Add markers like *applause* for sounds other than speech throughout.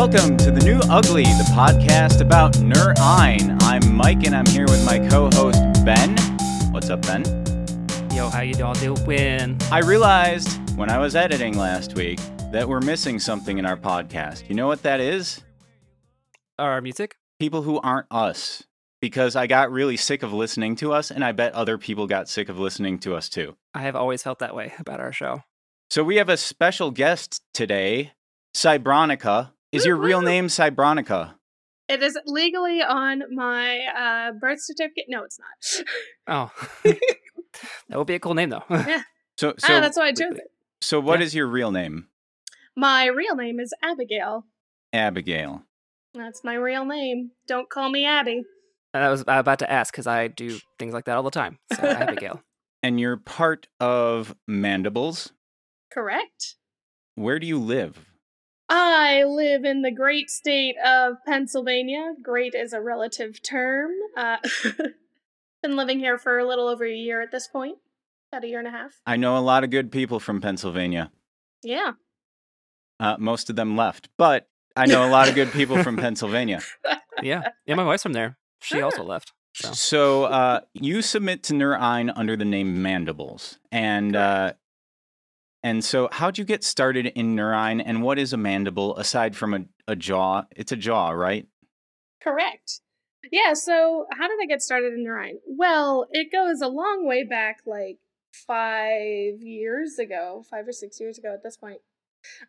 Welcome to the New Ugly, the podcast about Nur Ein. I'm Mike and I'm here with my co-host Ben. What's up, Ben? Yo, how you all doing? I realized when I was editing last week that we're missing something in our podcast. You know what that is? Our music? People who aren't us. Because I got really sick of listening to us, and I bet other people got sick of listening to us too. I have always felt that way about our show. So we have a special guest today, Cybronica. Is your real name Cybronica? It is legally on my uh, birth certificate. No, it's not. *laughs* Oh, *laughs* that would be a cool name though. *laughs* So, so, ah, that's why I chose it. so what yeah. is your real name? My real name is Abigail. Abigail. That's my real name. Don't call me Abby. And I was about to ask because I do things like that all the time. So Abigail. And you're part of Mandibles. Correct. Where do you live? I live in the great state of Pennsylvania. Great is a relative term. Uh, *laughs* been living here for a little over a year at this point, about a year and a half. I know a lot of good people from Pennsylvania. Yeah. Uh, most of them left, but I know a lot of good people from Pennsylvania. *laughs* Yeah, yeah. My wife's from there. She Ah. also left. So. So uh, you submit to Nur Ein under the name Mandibles, and uh, and so how'd you get started in Nur Ein and what is a mandible aside from a, a jaw? It's a jaw, right? Correct. Yeah, so how did I get started in Nur Ein? Well, it goes a long way back, like five years ago, five or six years ago at this point.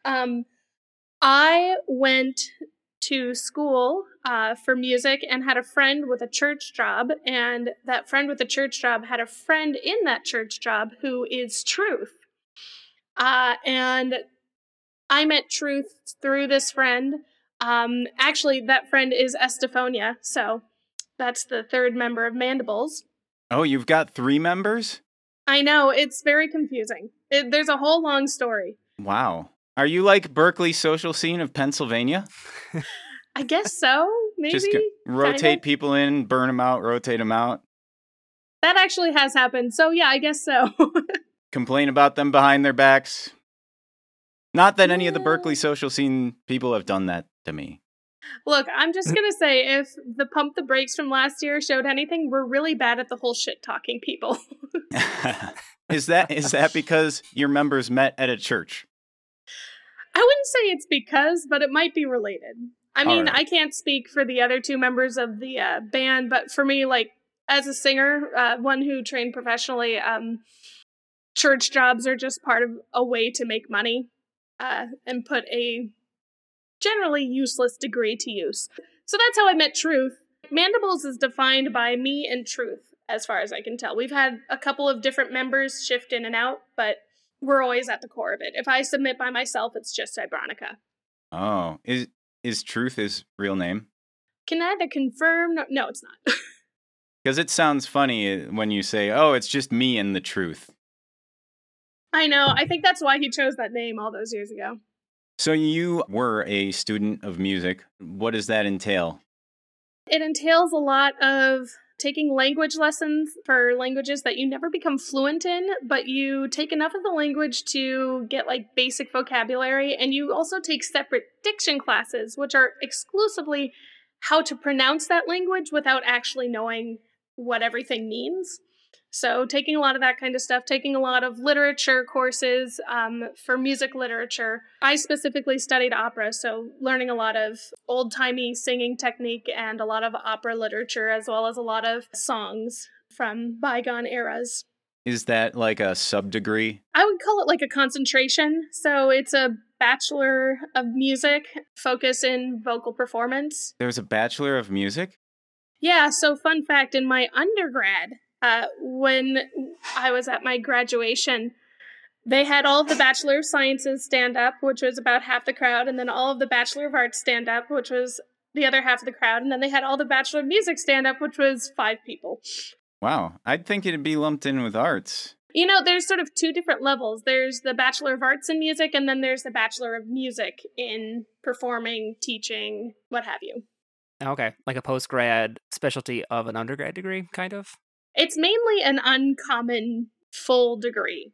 Um, I went to school uh, for music and had a friend with a church job, and that friend with a church job had a friend in that church job who is Truth. Uh, and I met Truth through this friend. Um, actually, that friend is Estefania, so that's the third member of Mandibles. Oh, you've got three members. I know it's very confusing. It, there's a whole long story. Wow. Are you like Broken Social Scene of Pennsylvania? *laughs* I guess so. Maybe Just go- rotate kinda. people in, burn them out, rotate them out, that actually has happened. So yeah, I guess so. *laughs* complain about them behind their backs. Not that any of the Broken Social Scene people have done that to me. Look, I'm just *laughs* gonna say if the pump the brakes from last year showed anything, we're really bad at the whole shit talking people. *laughs* is that is that because your members met at a church? I wouldn't say it's because, but it might be related. I mean, Alright. I can't speak for the other two members of the uh, band, but for me, like as a singer, uh, one who trained professionally, um, church jobs are just part of a way to make money uh, and put a generally useless degree to use. So that's how I met Truth. Mandibles is defined by me and Truth, as far as I can tell. We've had a couple of different members shift in and out, but we're always at the core of it. If I submit by myself, it's just Cybronica. Oh, is is Truth his real name? Can neither confirm. No, no it's not. *laughs* Because it sounds funny uh, when you say, "Oh, it's just me and the truth." I know. I think that's why he chose that name all those years ago. So you were a student of music. What does that entail? It entails a lot of taking language lessons for languages that you never become fluent in, but you take enough of the language to get like basic vocabulary, and you also take separate diction classes, which are exclusively how to pronounce that language without actually knowing what everything means. So, taking a lot of that kind of stuff, taking a lot of literature courses um, for music literature. I specifically studied opera, so learning a lot of old timey singing technique and a lot of opera literature, as well as a lot of songs from bygone eras. Is that like a sub degree? I would call it like a concentration. So, it's a Bachelor of Music, focus in vocal performance. There's a bachelor of music. Yeah, so fun fact in my undergrad, uh, when I was at my graduation, they had all of the Bachelor of Sciences stand up, which was about half the crowd, and then all of the Bachelor of Arts stand up, which was the other half of the crowd, and then they had all the Bachelor of Music stand up, which was five people. Wow, I'd think it'd be lumped in with arts. You know, there's sort of two different levels. There's the Bachelor of Arts in Music, and then there's the Bachelor of Music in performing, teaching, what have you. Okay, like a post grad specialty of an undergrad degree, kind of. It's mainly an uncommon full degree.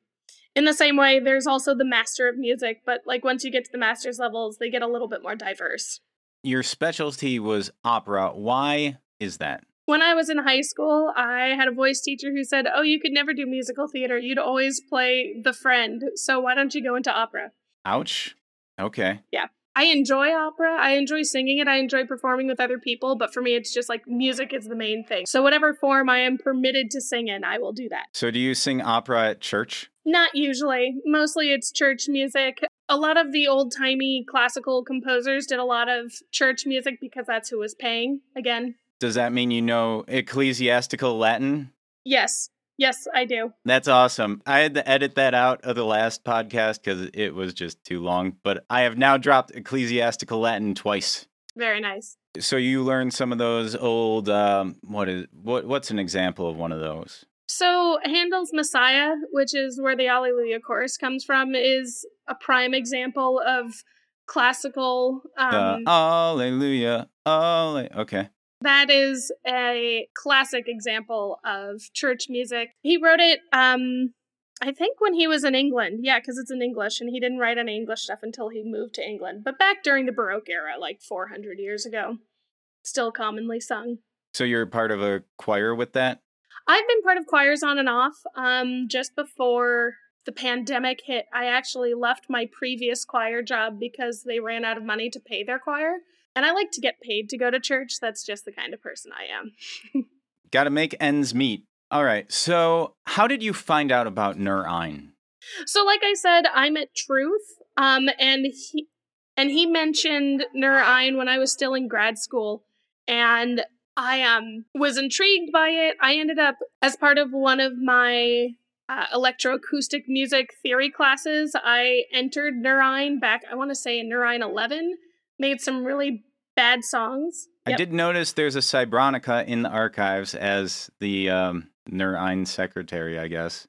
In the same way, there's also the Master of Music, but like once you get to the master's levels, they get a little bit more diverse. your specialty was opera. Why is that? When I was in high school, I had a voice teacher who said, Oh, you could never do musical theater. You'd always play the friend. So why don't you go into opera? Ouch. Okay. I enjoy opera. I enjoy singing it. I enjoy performing with other people. But for me, it's just like music is the main thing. So, whatever form I am permitted to sing in, I will do that. So do you sing opera at church? Not usually. Mostly it's church music. A lot of the old timey classical composers did a lot of church music because that's who was paying. Again, Does that mean you know ecclesiastical Latin? yes. Yes, I do. That's awesome. I had to edit that out of the last podcast because it was just too long, but I have now dropped ecclesiastical Latin twice. Very nice. So you learned some of those old um, what is what what's an example of one of those? So, Handel's Messiah, which is where the Alleluia chorus comes from, is a prime example of classical. Um, the Alleluia. Alle- okay. That is a classic example of church music. He wrote it, um, I think, when he was in England. Yeah, because it's in English, and he didn't write any English stuff until he moved to England. But back during the Baroque era, like 400 years ago, still commonly sung. So you're part of a choir with that? I've been part of choirs on and off. Um, just before the pandemic hit, I actually left my previous choir job because they ran out of money to pay their choir. And I like to get paid to go to church. That's just the kind of person I am. *laughs* Got to make ends meet. All right. So how did you find out about Nur Ein? So, like I said, I'm at Truth, um, and he and he mentioned Nur Ein when I was still in grad school, and I um was intrigued by it. I ended up as part of one of my uh, electroacoustic music theory classes. I entered Nur Ein back, I want to say in Nur Ein 11, made some really bad songs. I did notice there's a Cybronica in the archives as the um, Nur Ein secretary, I guess.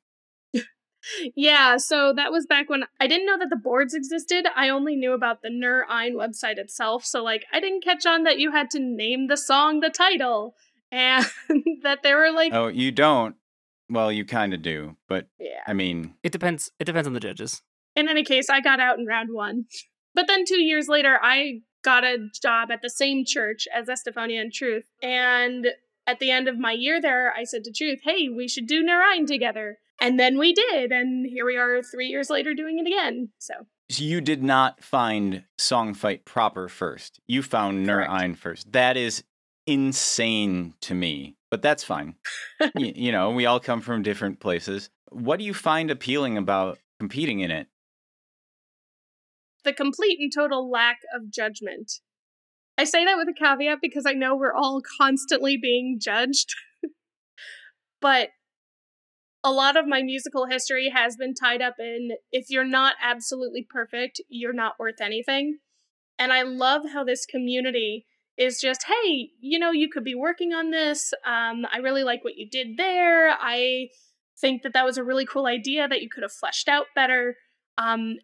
Yeah, so that was back when I didn't know that the boards existed. I only knew about the Nur Ein website itself. So, like, I didn't catch on that you had to name the song the title *laughs* and that there were like, Oh, you don't? Well, you kind of do, but yeah. I mean, It depends. It depends on the judges. In any case, I got out in round one. But then two years later, I got a job at the same church as Estefania and Truth. And at the end of my year there, I said to Truth, hey, we should do Nur Ein together. And then we did. And here we are three years later doing it again. So. you did not find Song Fight proper first. You found Nur Ein first. That is insane to me, but that's fine. *laughs* You know, we all come from different places. What do you find appealing about competing in it? The complete and total lack of judgment. I say that with a caveat because I know we're all constantly being judged. *laughs* but a lot of my musical history has been tied up in if you're not absolutely perfect, you're not worth anything. And I love how this community is just, hey, you know, you could be working on this. Um, I really like what you did there. I think that that was a really cool idea that you could have fleshed out better. Um,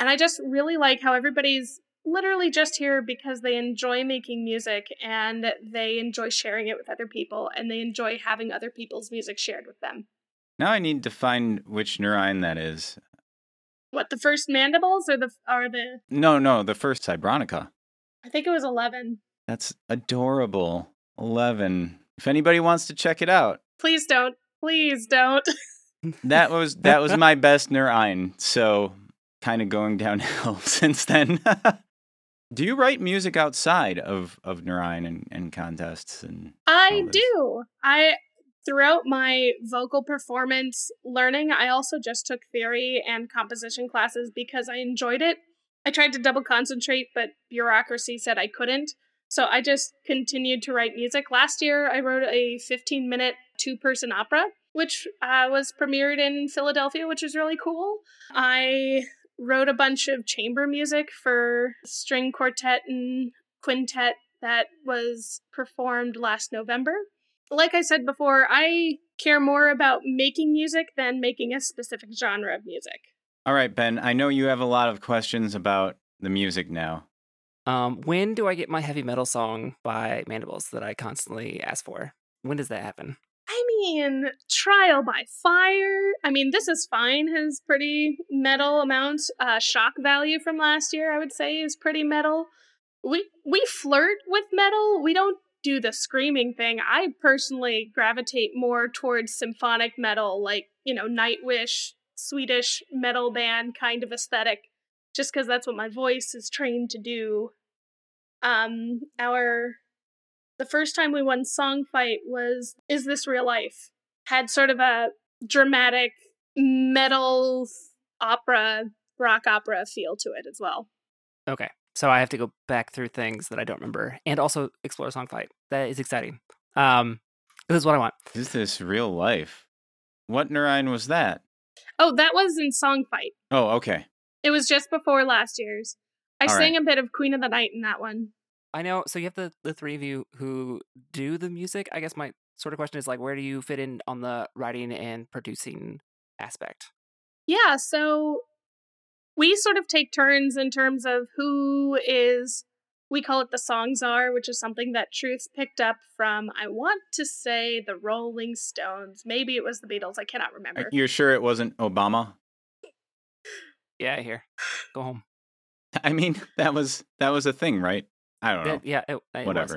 and I just really like how everybody's literally just here because they enjoy making music and they enjoy sharing it with other people and they enjoy having other people's music shared with them. Now I need to find which Nur Ein that is. What the first mandibles or the are the No, no, the first Cybronica. I think it was 11. That's adorable. 11. If anybody wants to check it out, Please don't. Please don't. *laughs* that was that was my best Nur Ein. So kind of going downhill *laughs* since then. Do you write music outside of of Ein and, and contests and I do. I throughout my vocal performance learning, I also just took theory and composition classes because I enjoyed it. I tried to double concentrate, but bureaucracy said I couldn't. So I just continued to write music. Last year, I wrote a 15 minute two person opera, which uh, was premiered in Philadelphia, which was really cool. I wrote a bunch of chamber music for string quartet and quintet that was performed last November. Like I said before, I care more about making music than making a specific genre of music. All right, Ben, I know you have a lot of questions about the music now. Um, when do I get my heavy metal song by Mandibles that I constantly ask for? When does that happen? I mean, Trial by Fire. I mean, This Is Fine has pretty metal amount. Uh, shock Value from last year, I would say, is pretty metal. we we flirt with metal. We don't do the screaming thing. I personally gravitate more towards symphonic metal, like, you know, Nightwish, Swedish metal band kind of aesthetic, just because that's what my voice is trained to do. Um, our the first time we won song fight was Is This Real Life? Had sort of a dramatic metal opera, rock opera feel to it as well. Okay. So I have to go back through things that I don't remember and also explore Song Fight. That is exciting. Um, this is what I want. Is this real life? What Nur Ein was that? Oh, that was in Song Fight. Oh, okay. It was just before last year's. I All sang right. a bit of Queen of the Night in that one. I know. So you have the, the three of you who do the music. I guess my sort of question is like, where do you fit in on the writing and producing aspect? Yeah, so we sort of take turns in terms of who is we call it the song czar, which is something that Truth picked up from I want to say the Rolling Stones. Maybe it was the Beatles, I cannot remember. You're sure it wasn't Obama? Yeah, here. Go home. *laughs* I mean, that was that was a thing, right? I don't know. Yeah, yeah, it, it was.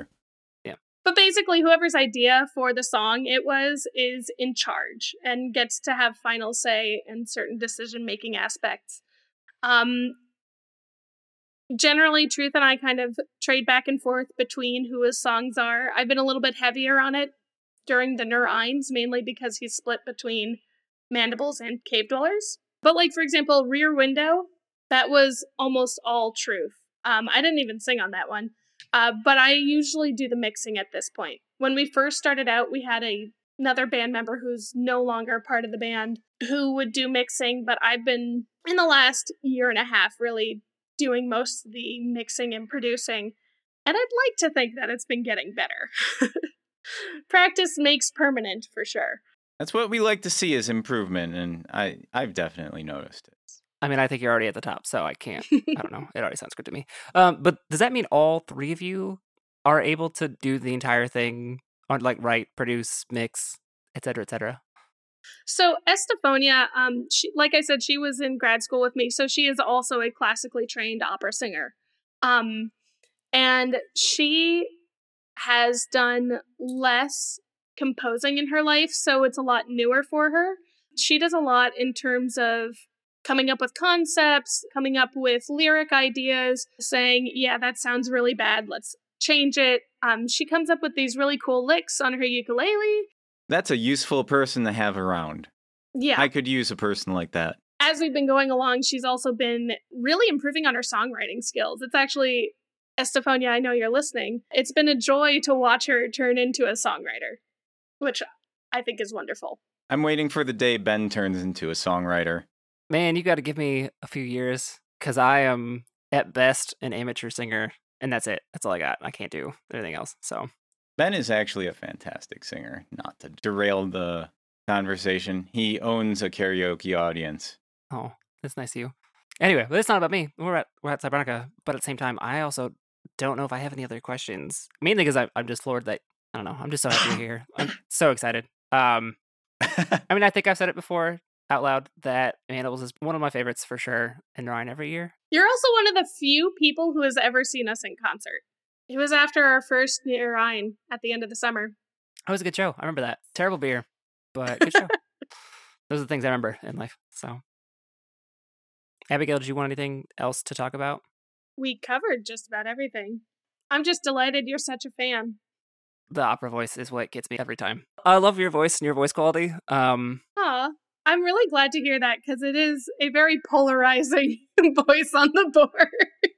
But basically, whoever's idea for the song it was is in charge and gets to have final say in certain decision making aspects. Um, generally, Truth and I kind of trade back and forth between who his songs are. I've been a little bit heavier on it during the Nur Eins, mainly because he's split between Mandibles and Cave Dwellers. But, like, for example, Rear Window, that was almost all Truth. Um, I didn't even sing on that one. Uh, but I usually do the mixing at this point. When we first started out, we had a another band member who's no longer part of the band who would do mixing, but I've been in the last year and a half really doing most of the mixing and producing, and I'd like to think that it's been getting better. *laughs* Practice makes permanent for sure. That's what we like to see is improvement, and I I've definitely noticed it. I mean, I think you're already at the top, so I can't. I don't know. *laughs* It already sounds good to me. Um, but does that mean all three of you are able to do the entire thing on like write, produce, mix, et cetera, et cetera? So Estefania, um, she, like I said, she was in grad school with me, so she is also a classically trained opera singer, um, and she has done less composing in her life, so it's a lot newer for her. She does a lot in terms of coming up with concepts, coming up with lyric ideas, saying, "Yeah, that sounds really bad. Let's change it." Um, she comes up with these really cool licks on her ukulele. That's a useful person to have around. Yeah, I could use a person like that. as we've been going along, she's also been really improving on her songwriting skills. It's actually, Estefania, I know you're listening. It's been a joy to watch her turn into a songwriter, which I think is wonderful. I'm waiting for the day Ben turns into a songwriter. Man, you got to give me a few years because I am at best an amateur singer, and that's it. That's all I got. I can't do anything else. So Ben is actually a fantastic singer, not to derail the conversation. He owns a karaoke audience. Oh, that's nice of you. Anyway, but it's not about me. We're at we're at Cybronica, but at the same time, I also don't know if I have any other questions. Mainly because I'm just floored that I don't know. I'm just so happy you're *laughs* here. I'm so excited. Um, I mean, I think I've said it before out loud that Mandibles is one of my favorites for sure, and Ryan every year. You're also one of the few people who has ever seen us in concert. It was after our first Nur Ein at the end of the summer. That was a good show. I remember that. Terrible beer, but good show. *laughs* Those are the things I remember in life. So, Abigail, did you want anything else to talk about? We covered just about everything. I'm just delighted you're such a fan. The opera voice is what gets me every time. I love your voice and your voice quality. Um, Aw, I'm really glad to hear that because it is a very polarizing *laughs* voice on the board.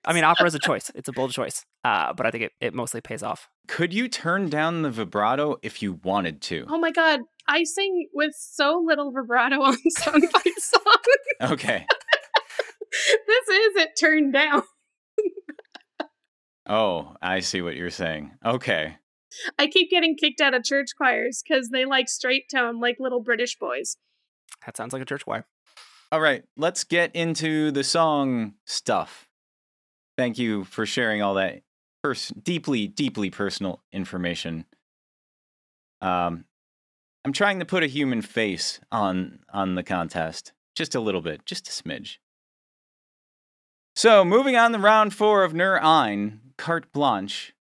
I mean, opera is a choice. It's a bold choice, uh, but I think it, it mostly pays off. Could you turn down the vibrato if you wanted to? Oh my god, I sing with so little vibrato on song by song. Okay. *laughs* this is it turned down. Oh, I see what you're saying. Okay. I keep getting kicked out of church choirs because they like straight tone like little British boys. That sounds like a church choir. All right, let's get into the song stuff. Thank you for sharing all that pers- deeply, deeply personal information. Um, I'm trying to put a human face on on the contest, just a little bit, just a smidge. So, moving on to round four of Nur Ein, carte blanche.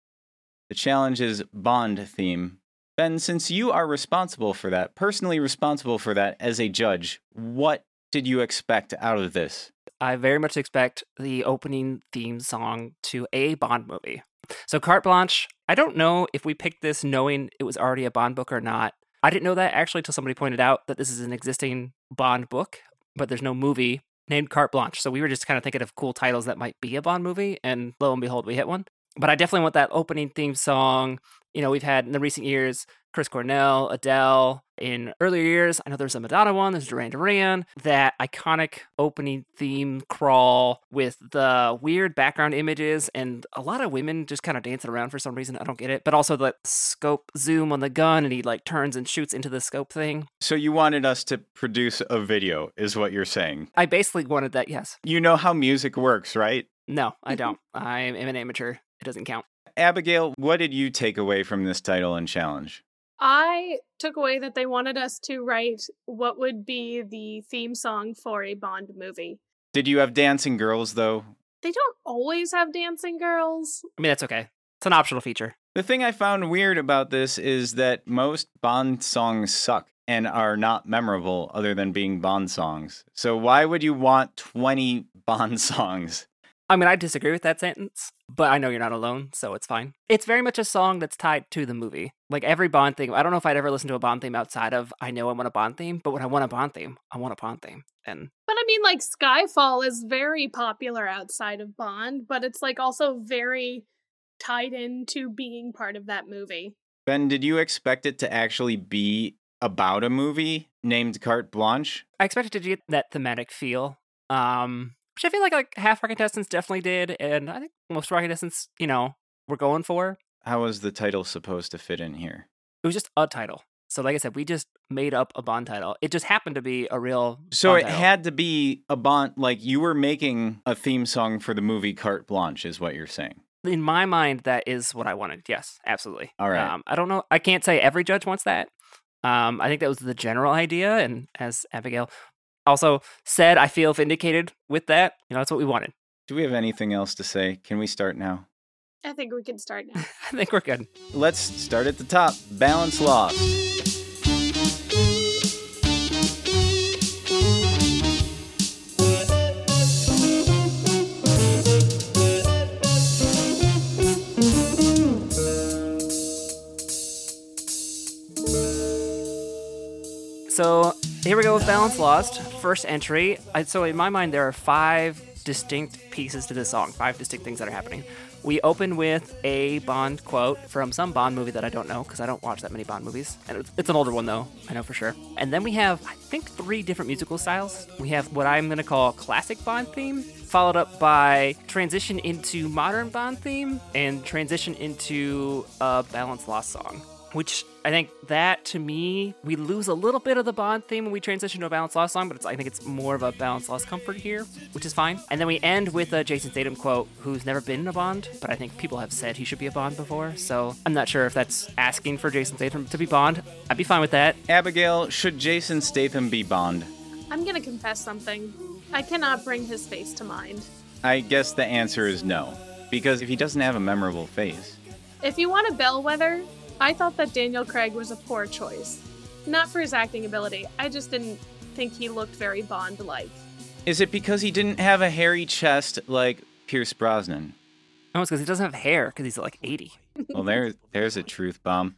The challenge is Bond theme. Ben, since you are responsible for that, personally responsible for that as a judge, what did you expect out of this? I very much expect the opening theme song to a Bond movie. So, Carte Blanche, I don't know if we picked this knowing it was already a Bond book or not. I didn't know that actually until somebody pointed out that this is an existing Bond book, but there's no movie named Carte Blanche. So, we were just kind of thinking of cool titles that might be a Bond movie, and lo and behold, we hit one. But I definitely want that opening theme song. You know, we've had in the recent years Chris Cornell, Adele. In earlier years, I know there's a Madonna one, there's Duran Duran. That iconic opening theme crawl with the weird background images and a lot of women just kind of dancing around for some reason. I don't get it. But also the scope zoom on the gun and he like turns and shoots into the scope thing. So you wanted us to produce a video, is what you're saying. I basically wanted that, yes. You know how music works, right? No, I *laughs* don't. I am an amateur. It doesn't count. Abigail, what did you take away from this title and challenge? I took away that they wanted us to write what would be the theme song for a Bond movie. Did you have dancing girls, though? They don't always have dancing girls. I mean, that's okay. It's an optional feature. The thing I found weird about this is that most Bond songs suck and are not memorable other than being Bond songs. So why would you want 20 Bond *laughs* songs? I mean, I disagree with that sentence, but I know you're not alone, so it's fine. It's very much a song that's tied to the movie. Like every Bond theme, I don't know if I'd ever listen to a Bond theme outside of I know I want a Bond theme, but when I want a Bond theme, I want a Bond theme. And But I mean, like, Skyfall is very popular outside of Bond, but it's like also very tied into being part of that movie. Ben, did you expect it to actually be about a movie named Carte Blanche? I expected to get that thematic feel. Um, which I feel like like half our contestants definitely did, and I think most of our contestants, you know, were going for. How was the title supposed to fit in here? It was just a title. So, like I said, we just made up a Bond title. It just happened to be a real. So it title. had to be a Bond, like you were making a theme song for the movie Carte Blanche, is what you're saying. In my mind, that is what I wanted. Yes, absolutely. All right. Um, I don't know. I can't say every judge wants that. Um, I think that was the general idea, and as Abigail also said, I feel vindicated with that. You know, that's what we wanted. Do we have anything else to say? Can we start now? I think we can start now. *laughs* I think we're good. Let's start at the top. Balance lost. So here we go with Balance Lost. First entry. So in my mind, there are five distinct pieces to this song, five distinct things that are happening. We open with a Bond quote from some Bond movie that I don't know because I don't watch that many Bond movies. And it's, it's an older one though, I know for sure. And then we have, I think, three different musical styles. We have what I'm going to call classic Bond theme, followed up by transition into modern Bond theme, and transition into a Balance Lost song which I think that to me we lose a little bit of the Bond theme when we transition to a Balance Lost song, but it's, I think it's more of a Balance Lost comfort here, which is fine. And then we end with a Jason Statham quote, who's never been in a Bond, but I think people have said he should be a Bond before, so I'm not sure if that's asking for Jason Statham to be Bond. I'd be fine with that. Abigail, should Jason Statham be Bond? I'm gonna confess something. I cannot bring his face to mind. I guess the answer is no. Because if he doesn't have a memorable face, If you want a bellwether, I thought that Daniel Craig was a poor choice. Not for his acting ability, I just didn't think he looked very Bond like. is it because he didn't have a hairy chest like Pierce Brosnan? No, it's because he doesn't have hair because he's like 80. *laughs* Well, there, there's a truth bomb.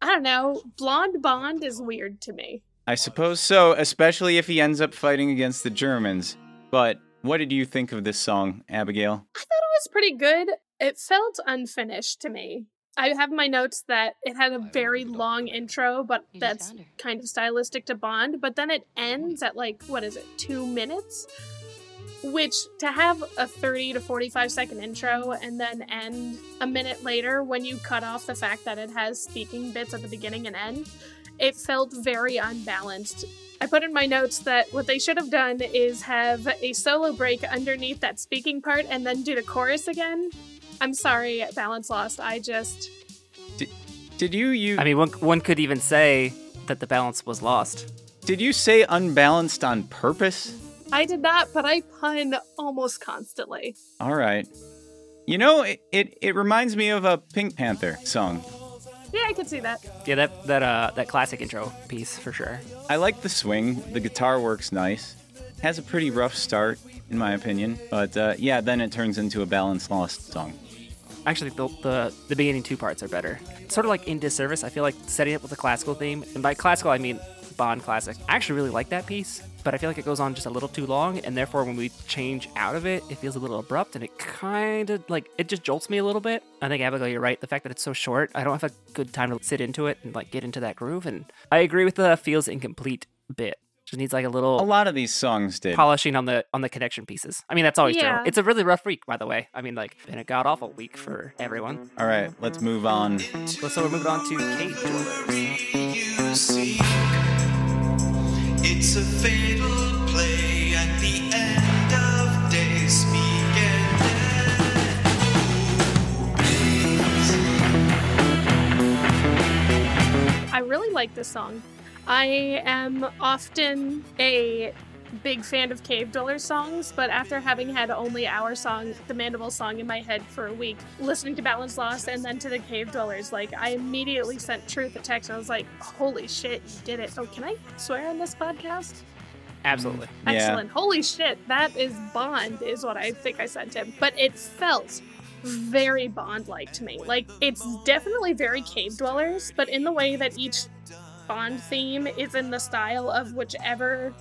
I don't know, blonde Bond is weird to me. I suppose so, especially if he ends up fighting against the Germans. But what did you think of this song, Abigail? I thought it was pretty good. It felt unfinished to me. I have my notes that it had a very long intro, but that's kind of stylistic to Bond. But then it ends at like, what is it, two minutes? Which to have a 30 to 45 second intro and then end a minute later when you cut off the fact that it has speaking bits at the beginning and end, it felt very unbalanced. I put in my notes that what they should have done is have a solo break underneath that speaking part and then do the chorus again. I'm sorry, balance lost. I just Did you you I mean, one, one could even say that the balance was lost. did you say unbalanced on purpose? I did not, but I pun almost constantly. All right. You know, it, it, it reminds me of a Pink Panther song. Yeah, I could see that. Yeah, that that uh that classic intro piece for sure. I like the swing. The guitar works nice. Has a pretty rough start, in my opinion. But uh, yeah, then it turns into a Balance Lost song. Actually, the, the the beginning two parts are better. Sort of like in disservice. I feel like setting it with a classical theme, and by classical I mean Bond classic. I actually really like that piece, but I feel like it goes on just a little too long, and therefore when we change out of it, it feels a little abrupt, and it kind of like it just jolts me a little bit. I think Abigail, you're right. The fact that it's so short, I don't have a good time to sit into it and like get into that groove. And I agree with the feels incomplete bit. Just needs like a little A lot of these songs did. polishing on the on the connection pieces. I mean, that's always Yeah. true. It's a really rough week, by the way. I mean, like, been a god awful week for everyone. All right, let's move on. So we're moving on to Cave Dwellers. It's a fatal play at the end of days. I really like this song. I am often a big fan of Cave Dweller songs, but after having had only our song, the Mandible song, in my head for a week, listening to Balance Lost and then to the Cave Dwellers, like I immediately sent Truth a text. I was like, "Holy shit, you did it!" Oh, can I swear on this podcast? Absolutely. Mm, yeah. Excellent. Holy shit, that is Bond, is what I think I sent him. But it felt very Bond like to me. Like, it's definitely very cave dwellers, but in the way that each Bond theme is in the style of whichever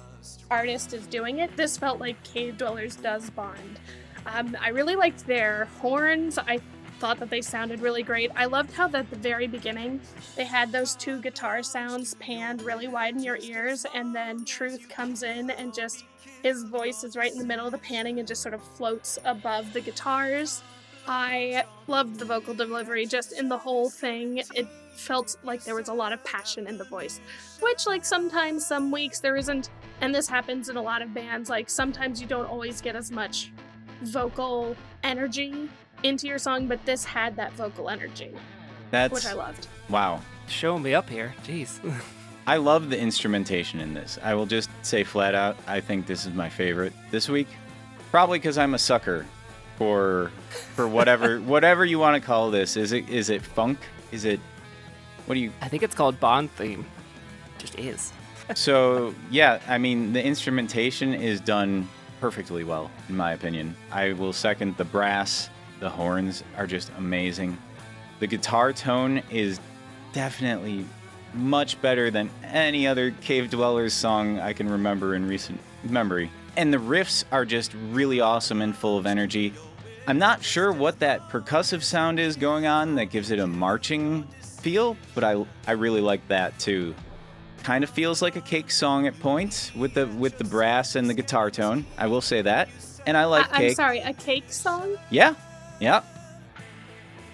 artist is doing it, this felt like Cave Dwellers does Bond. Um, I really liked their horns. I thought that they sounded really great. I loved how at the very beginning they had those two guitar sounds panned really wide in your ears, and then Truth comes in and just his voice is right in the middle of the panning and just sort of floats above the guitars. I loved the vocal delivery just in the whole thing. It felt like there was a lot of passion in the voice, which, like, sometimes, some weeks there isn't. And this happens in a lot of bands. Like, sometimes you don't always get as much vocal energy into your song, but this had that vocal energy, That's which I loved. wow. Showing me up here. Jeez. *laughs* I love the instrumentation in this. I will just say flat out, I think this is my favorite this week. Probably because I'm a sucker for for whatever *laughs* whatever you want to call this. Is it is it funk? Is it what do you I think it's called Bond theme. Just is. so yeah, I mean the instrumentation is done perfectly well, in my opinion. I will second the brass, the horns are just amazing. The guitar tone is definitely much better than any other Cave Dwellers song I can remember in recent memory. And the riffs are just really awesome and full of energy. I'm not sure what that percussive sound is going on that gives it a marching feel, but I I really like that too. Kind of feels like a cake song at points with the with the brass and the guitar tone. I will say that. And I like I- I'm sorry, a cake song? Yeah. Yeah.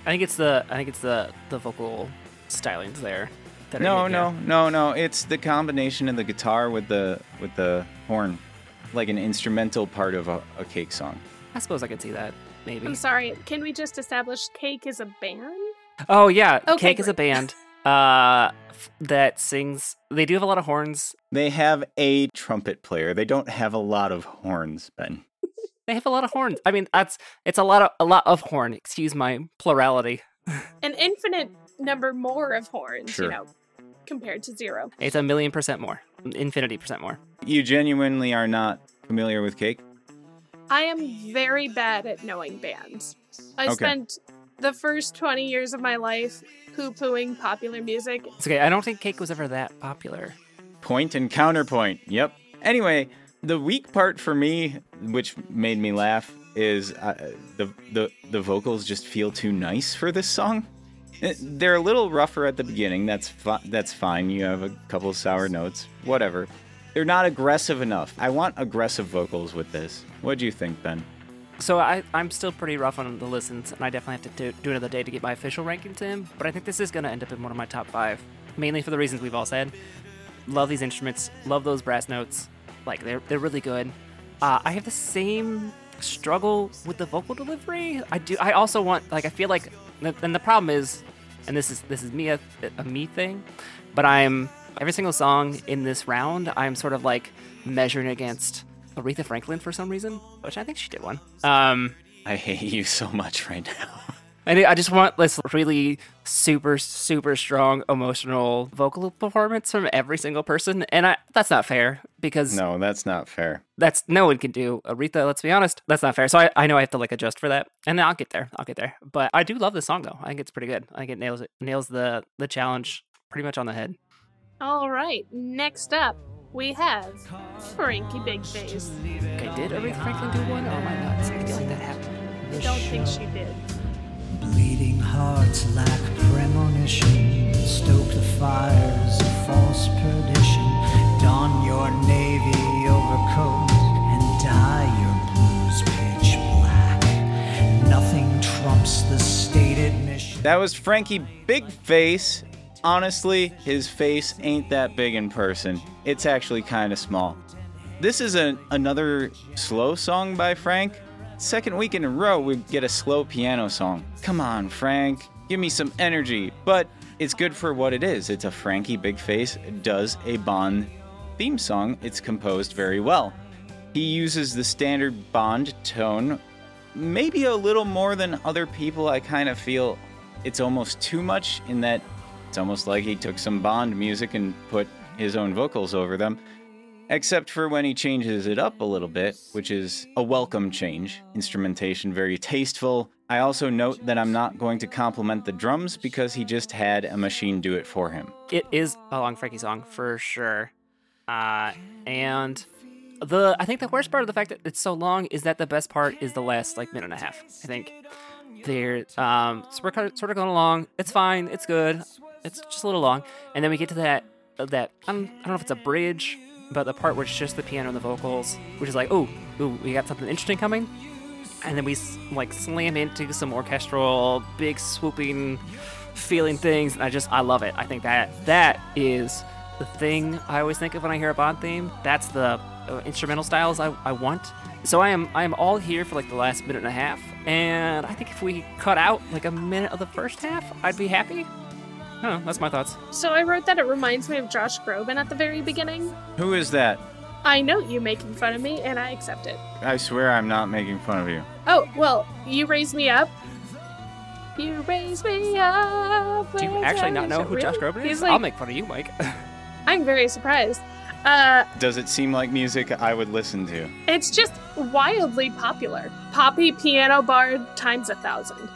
I think it's the I think it's the the vocal stylings there. That No, no, you. no, no. It's the combination of the guitar with the with the horn, like an instrumental part of a, a cake song. I suppose I could see that. Maybe. I'm sorry, can we just establish Cake is a band? Oh yeah, Okay, Cake is a band uh f- that sings. They do have a lot of horns. They have a trumpet player. They don't have a lot of horns, Ben. They have a lot of horns. I mean, that's it's a lot of a lot of horn. Excuse my plurality. *laughs* An infinite number more of horns, Sure. you know, compared to zero. It's a million percent more, infinity percent more. You genuinely are not familiar with cake? I am very bad at knowing bands. I Okay. spent the first 20 years of my life poo pooing popular music. It's okay. I don't think Cake was ever that popular. Point and counterpoint. Yep. Anyway, the weak part for me, which made me laugh, is uh, the the the vocals just feel too nice for this song. Eh, They're a little rougher at the beginning. That's fi- that's fine. You have a couple sour notes, whatever. They're not aggressive enough. I want aggressive vocals with this. What do you think, Ben? So I, I'm still pretty rough on the listens, and I definitely have to do, do another day to get my official rankings in. But I think this is going to end up in one of my top five, mainly for the reasons we've all said. Love these instruments, love those brass notes, like they're they're really good. Uh, I have the same struggle with the vocal delivery. I do. I also want like I feel like, and the problem is, and this is this is me a, a me thing, but I'm every single song in this round I'm sort of like measuring against Aretha Franklin for some reason, which I think she did one. Um, I hate you so much right now. *laughs* I, I just want this really super, super strong emotional vocal performance from every single person. And I, that's not fair because no, that's not fair. that's no one can do. Aretha, let's be honest, that's not fair. So I, I know I have to like adjust for that. And I'll get there. I'll get there. But I do love this song though. I think it's pretty good. I think it nails it nails the the challenge pretty much on the head. All right, next up we have Frankie Big Face. Okay, did Aretha Franklin do one or am I nuts? I feel like that happened. I don't think she did. Bleeding hearts lack premonition. Stoke the fires of false perdition. Don your navy overcoat and dye your blues pitch black. Nothing trumps the stated mission. That was Frankie Big Face. Honestly, his face ain't that big in person. It's actually kind of small. This is a, another slow song by Frank. Second week in a row, we get a slow piano song. Come on, Frank, give me some energy. But it's good for what it is. It's a Frankie Big Face does a Bond theme song. It's composed very well. He uses the standard Bond tone, maybe a little more than other people. I kind of feel it's almost too much in that it's almost like he took some Bond music and put his own vocals over them. Except for when he changes it up a little bit, which is a welcome change. Instrumentation very tasteful. I also note that I'm not going to compliment the drums because he just had a machine do it for him. It is a long Frankie song for sure. Uh, and the I think the worst part of the fact that it's so long is that the best part is the last like minute and a half. I think they're um so we're kind of, sort of going along. It's fine. It's good. It's just a little long, and then we get to that that I don't, I don't know if it's a bridge, but the part where it's just the piano and the vocals, which is like oh ooh we got something interesting coming, and then we like slam into some orchestral big swooping feeling things and i just i love it i think that that is the thing i always think of when i hear a bond theme that's the uh, instrumental styles I, I want so i am i am all here for like the last minute and a half and i think if we cut out like a minute of the first half i'd be happy I that's my thoughts. So I wrote that it reminds me of Josh Groban at the very beginning. Who is that? I know you making fun of me, and I accept it. I swear I'm not making fun of you. Oh, well, you raise me up. You raise me up. Do you actually not know who Josh Groban is? He's like, I'll make fun of you, Mike. *laughs* I'm very surprised. Uh, Does it seem like music I would listen to? it's just wildly popular. Poppy piano bard times a thousand.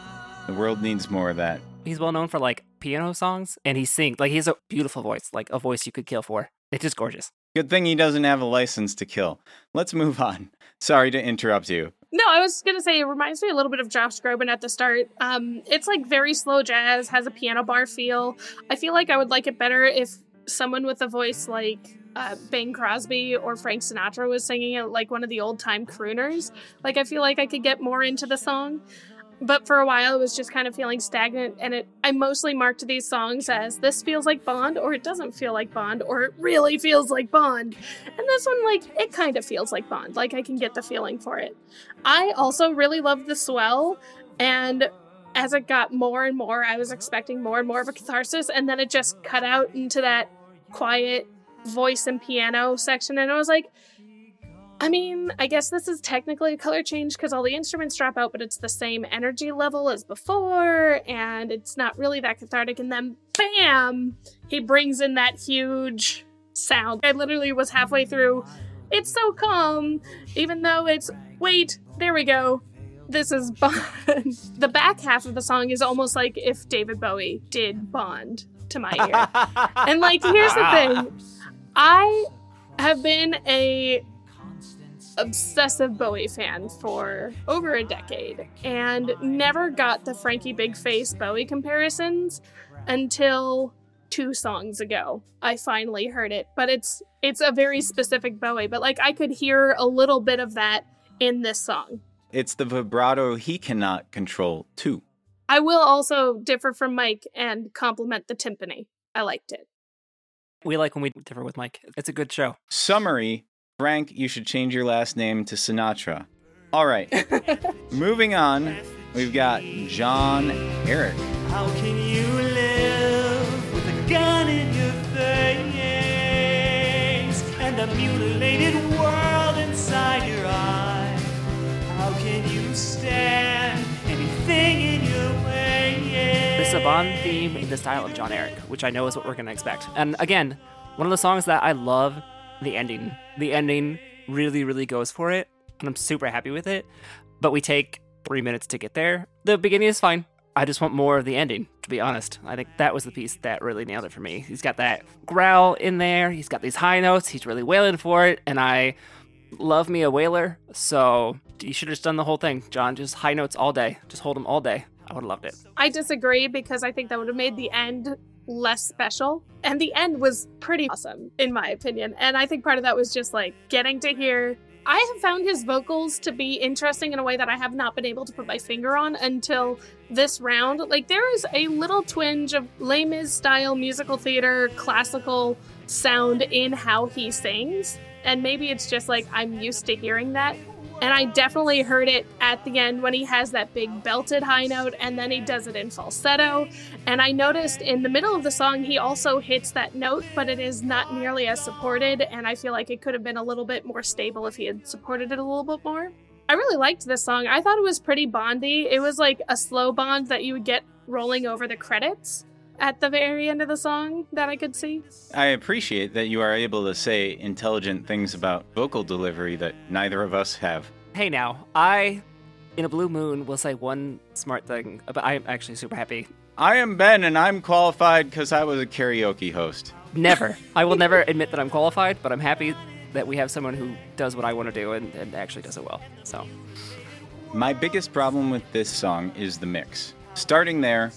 The world needs more of that. He's well known for like piano songs, and he sings like he has a beautiful voice, like a voice you could kill for. It's just gorgeous. Good thing he doesn't have a license to kill. Let's move on. *laughs* Sorry to interrupt you. No, I was gonna say it reminds me a little bit of Josh Groban at the start. Um, it's like very slow jazz, has a piano bar feel. I feel like I would like it better if someone with a voice like uh, Bing Crosby or Frank Sinatra was singing it like one of the old time crooners. Like I feel like I could get more into the song. But for a while, it was just kind of feeling stagnant, and it. I mostly marked these songs as this feels like Bond, or it doesn't feel like Bond, or it really feels like Bond. And this one, like, it kind of feels like Bond. Like I can get the feeling for it. I also really loved the swell, and as it got more and more, I was expecting more and more of a catharsis, and then it just cut out into that quiet voice and piano section, and I was like, I mean, I guess this is technically a color change because all the instruments drop out, but it's the same energy level as before, and it's not really that cathartic. And then, bam, he brings in that huge sound. I literally was halfway through. It's so calm, even though it's wait, there we go. This is *laughs* Bond. the back half of the song is almost like if David Bowie did Bond to my ear. *laughs* and like, here's the thing I have been a obsessive Bowie fan for over a decade and never got the Frankie Big Face Bowie comparisons until two songs ago. I finally heard it, but it's it's a very specific Bowie, but like I could hear a little bit of that in this song. It's the vibrato he cannot control, too. I will also differ from Mike and compliment the timpani. I liked it. We like when we differ with Mike. It's a good show. Summary Frank, you should change your last name to Sinatra. All right. *laughs* Moving on, we've got John Eric. How can you live with a gun in your face and a mutilated world inside your eye? How How can you stand anything in your A Bond theme in the style of John Eric, which I know is what we're gonna expect. And again, one of the songs that I love the ending. The ending really, really goes for it, and I'm super happy with it. But we take three minutes to get there. The beginning is fine. I just want more of the ending, to be honest. I think that was the piece that really nailed it for me. He's got that growl in there, he's got these high notes, he's really wailing for it, and I love me a wailer, so you should have just done the whole thing, John. Just high notes all day. Just hold them all day. I would have loved it. I disagree because I think that would have made the end less special. And the end was pretty awesome, in my opinion. And I think part of that was just like getting to hear. I have found his vocals to be interesting in a way that I have not been able to put my finger on until this round. Like, there is a little twinge of Les Mis style musical theater, classical sound in how he sings. And maybe it's just like I'm used to hearing that. And I definitely heard it at the end when he has that big belted high note and then he does it in falsetto. And I noticed in the middle of the song, he also hits that note, but it is not nearly as supported. And I feel like it could have been a little bit more stable if he had supported it a little bit more. I really liked this song. I thought it was pretty bondy. It was like a slow bond that you would get rolling over the credits at the very end of the song that I could see. I appreciate that you are able to say intelligent things about vocal delivery that neither of us have. Hey now, I in a blue moon will say one smart thing, but I'm actually super happy. I am Ben, and I'm qualified because I was a karaoke host. Never. *laughs* I will never admit that I'm qualified, but I'm happy that we have someone who does what I want to do and, and actually does it well. So My biggest problem with this song is the mix. Starting there,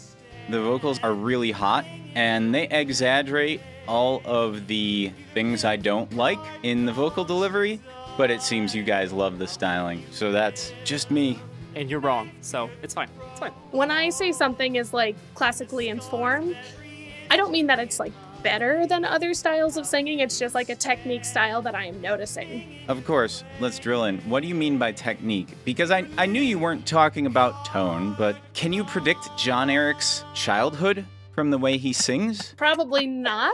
the vocals are really hot and they exaggerate all of the things I don't like in the vocal delivery, but it seems you guys love the styling. So that's just me. and you're wrong, so it's fine. It's fine. When I say something is like classically informed, I don't mean that it's like better than other styles of singing. It's just like a technique style that I am noticing. Of course, let's drill in. What do you mean by technique? Because I, I knew you weren't talking about tone, but can you predict John Eric's childhood from the way he sings? Probably not,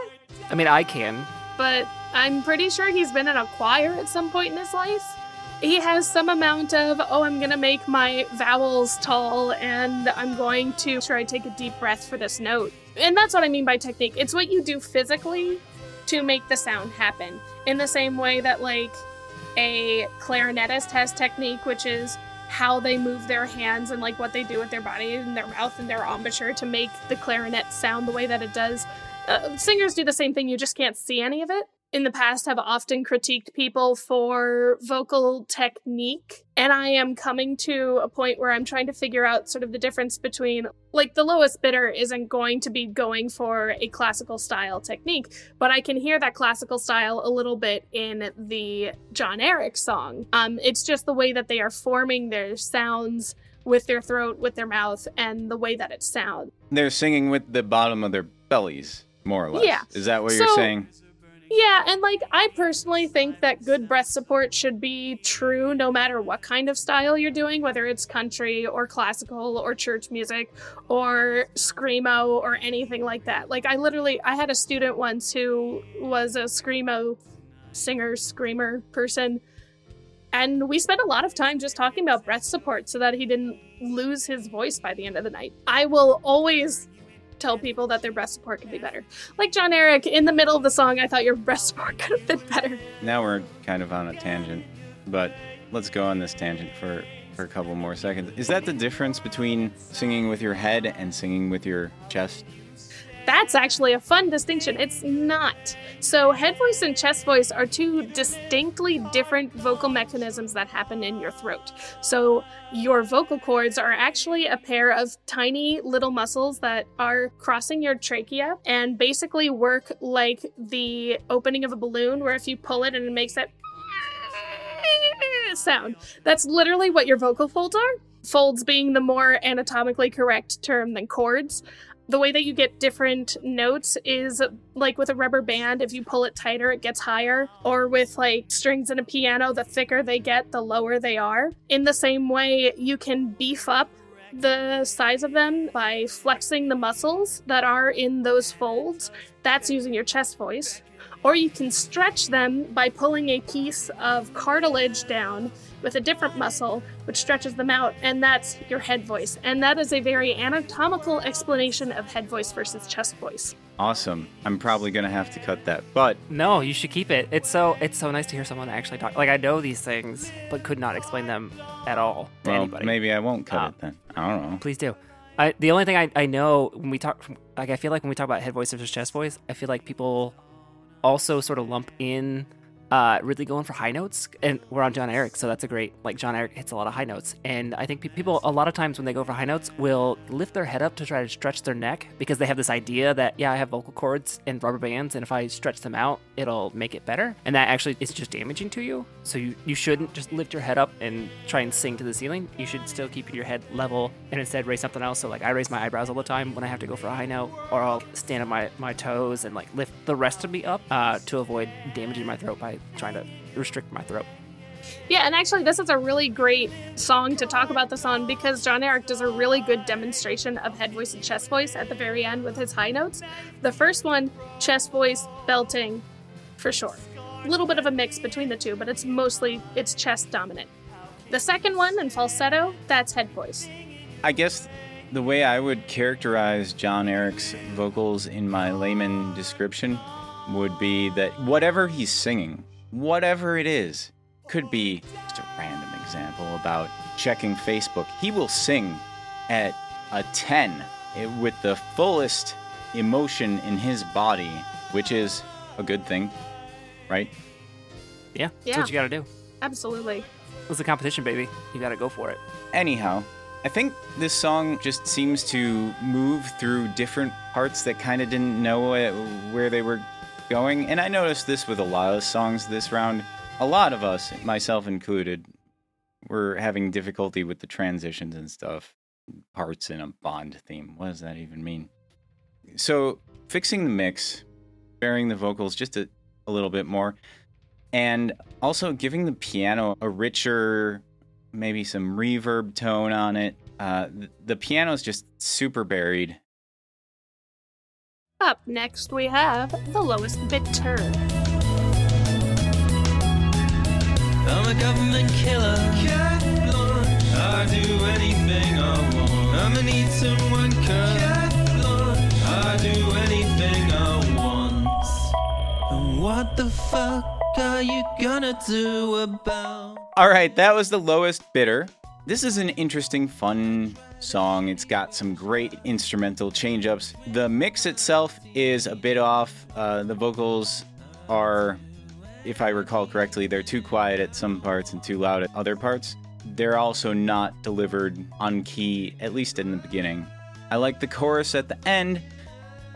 I mean, I can. but I'm pretty sure he's been in a choir at some point in his life. He has some amount of, oh, I'm gonna make my vowels tall and I'm going to try to take a deep breath for this note. And that's what I mean by technique. It's what you do physically to make the sound happen. In the same way that, like, a clarinetist has technique, which is how they move their hands and like what they do with their body and their mouth and their embouchure to make the clarinet sound the way that it does. Uh, singers do the same thing, you just can't see any of it. In the past, have often critiqued people for vocal technique, and I am coming to a point where I'm trying to figure out sort of the difference between, like, the lowest bidder isn't going to be going for a classical style technique, but I can hear that classical style a little bit in the John Eric song. Um, it's just the way that they are forming their sounds with their throat, with their mouth, and the way that it sounds. They're singing with the bottom of their bellies, more or less. Yeah. Is that what you're saying? Yeah, and like I personally think that good breath support should be true no matter what kind of style you're doing, whether it's country or classical or church music or screamo or anything like that. Like I literally I had a student once who was a screamo singer, screamer person. And we spent a lot of time just talking about breath support so that he didn't lose his voice by the end of the night. I will always tell people that their breast support can be better. Like John Eric, in the middle of the song, I thought your breast support *laughs* could have been better. Now we're kind of on a tangent, but let's go on this tangent for, for a couple more seconds. Is that the difference between singing with your head and singing with your chest? That's actually a fun distinction. It's not. So, head voice and chest voice are two distinctly different vocal mechanisms that happen in your throat. So, your vocal cords are actually a pair of tiny little muscles that are crossing your trachea and basically work like the opening of a balloon, where if you pull it and it makes that sound, that's literally what your vocal folds are. Folds being the more anatomically correct term than chords the way that you get different notes is like with a rubber band if you pull it tighter it gets higher. Or with like strings in a piano the thicker they get the lower they are. In the same way you can beef up the size of them by flexing the muscles that are in those folds. That's using your chest voice. Or you can stretch them by pulling a piece of cartilage down with a different muscle, which stretches them out, and that's your head voice. And that is a very anatomical explanation of head voice versus chest voice. Awesome. I'm probably gonna have to cut that, but No, you should keep it. It's so it's so nice to hear someone actually talk. Like I know these things, but could not explain them at all to well, anybody. maybe I won't cut Ah. it then. I don't know. Please do. I, the only thing I, I know when we talk, like I feel like when we talk about head voice versus chest voice, I feel like people also sort of lump in uh, really going for high notes, and we're on John Eric, so that's a great like John Eric hits a lot of high notes, and I think pe- people a lot of times when they go for high notes will lift their head up to try to stretch their neck because they have this idea that yeah I have vocal cords and rubber bands, and if I stretch them out it'll make it better, and that actually is just damaging to you. So you you shouldn't just lift your head up and try and sing to the ceiling. You should still keep your head level and instead raise something else. So like I raise my eyebrows all the time when I have to go for a high note, or I'll stand on my my toes and like lift the rest of me up uh, to avoid damaging my throat by trying to restrict my throat. Yeah, and actually, this is a really great song to talk about this on because John Eric does a really good demonstration of head voice and chest voice at the very end with his high notes. The first one, chest voice, belting, for sure. A little bit of a mix between the two, but it's mostly it's chest dominant. The second one in falsetto, that's head voice. I guess the way I would characterize John Eric's vocals in my layman description would be that whatever he's singing, whatever it is, could be just a random example about checking Facebook. He will sing at a 10 eh, with the fullest emotion in his body, which is a good thing, right? Yeah, that's Yeah. what you got to do. Absolutely. It's a competition, baby. You got to go for it. Anyhow, I think this song just seems to move through different parts that kind of didn't know uh, where they were going. And I noticed this with a lot of songs this round. A lot of us, myself included, were having difficulty with the transitions and stuff. Parts in a Bond theme. What does that even mean? So, fixing the mix, varying the vocals just a, a little bit more, and also giving the piano a richer maybe some reverb tone on it. Uh, th- the piano's just super buried. Up next, we have the lowest bidder. I'm a government killer. Cat blanche. I do anything I want. I'ma need someone cut. Cat blanche. I do anything I want. And what the fuck are you gonna do about? All right, that was the lowest bidder. This is an interesting, fun song. It's got some great instrumental change ups. The mix itself is a bit off. Uh, the vocals are, if I recall correctly, they're too quiet at some parts and too loud at other parts. They're also not delivered on key, at least in the beginning. I like the chorus at the end.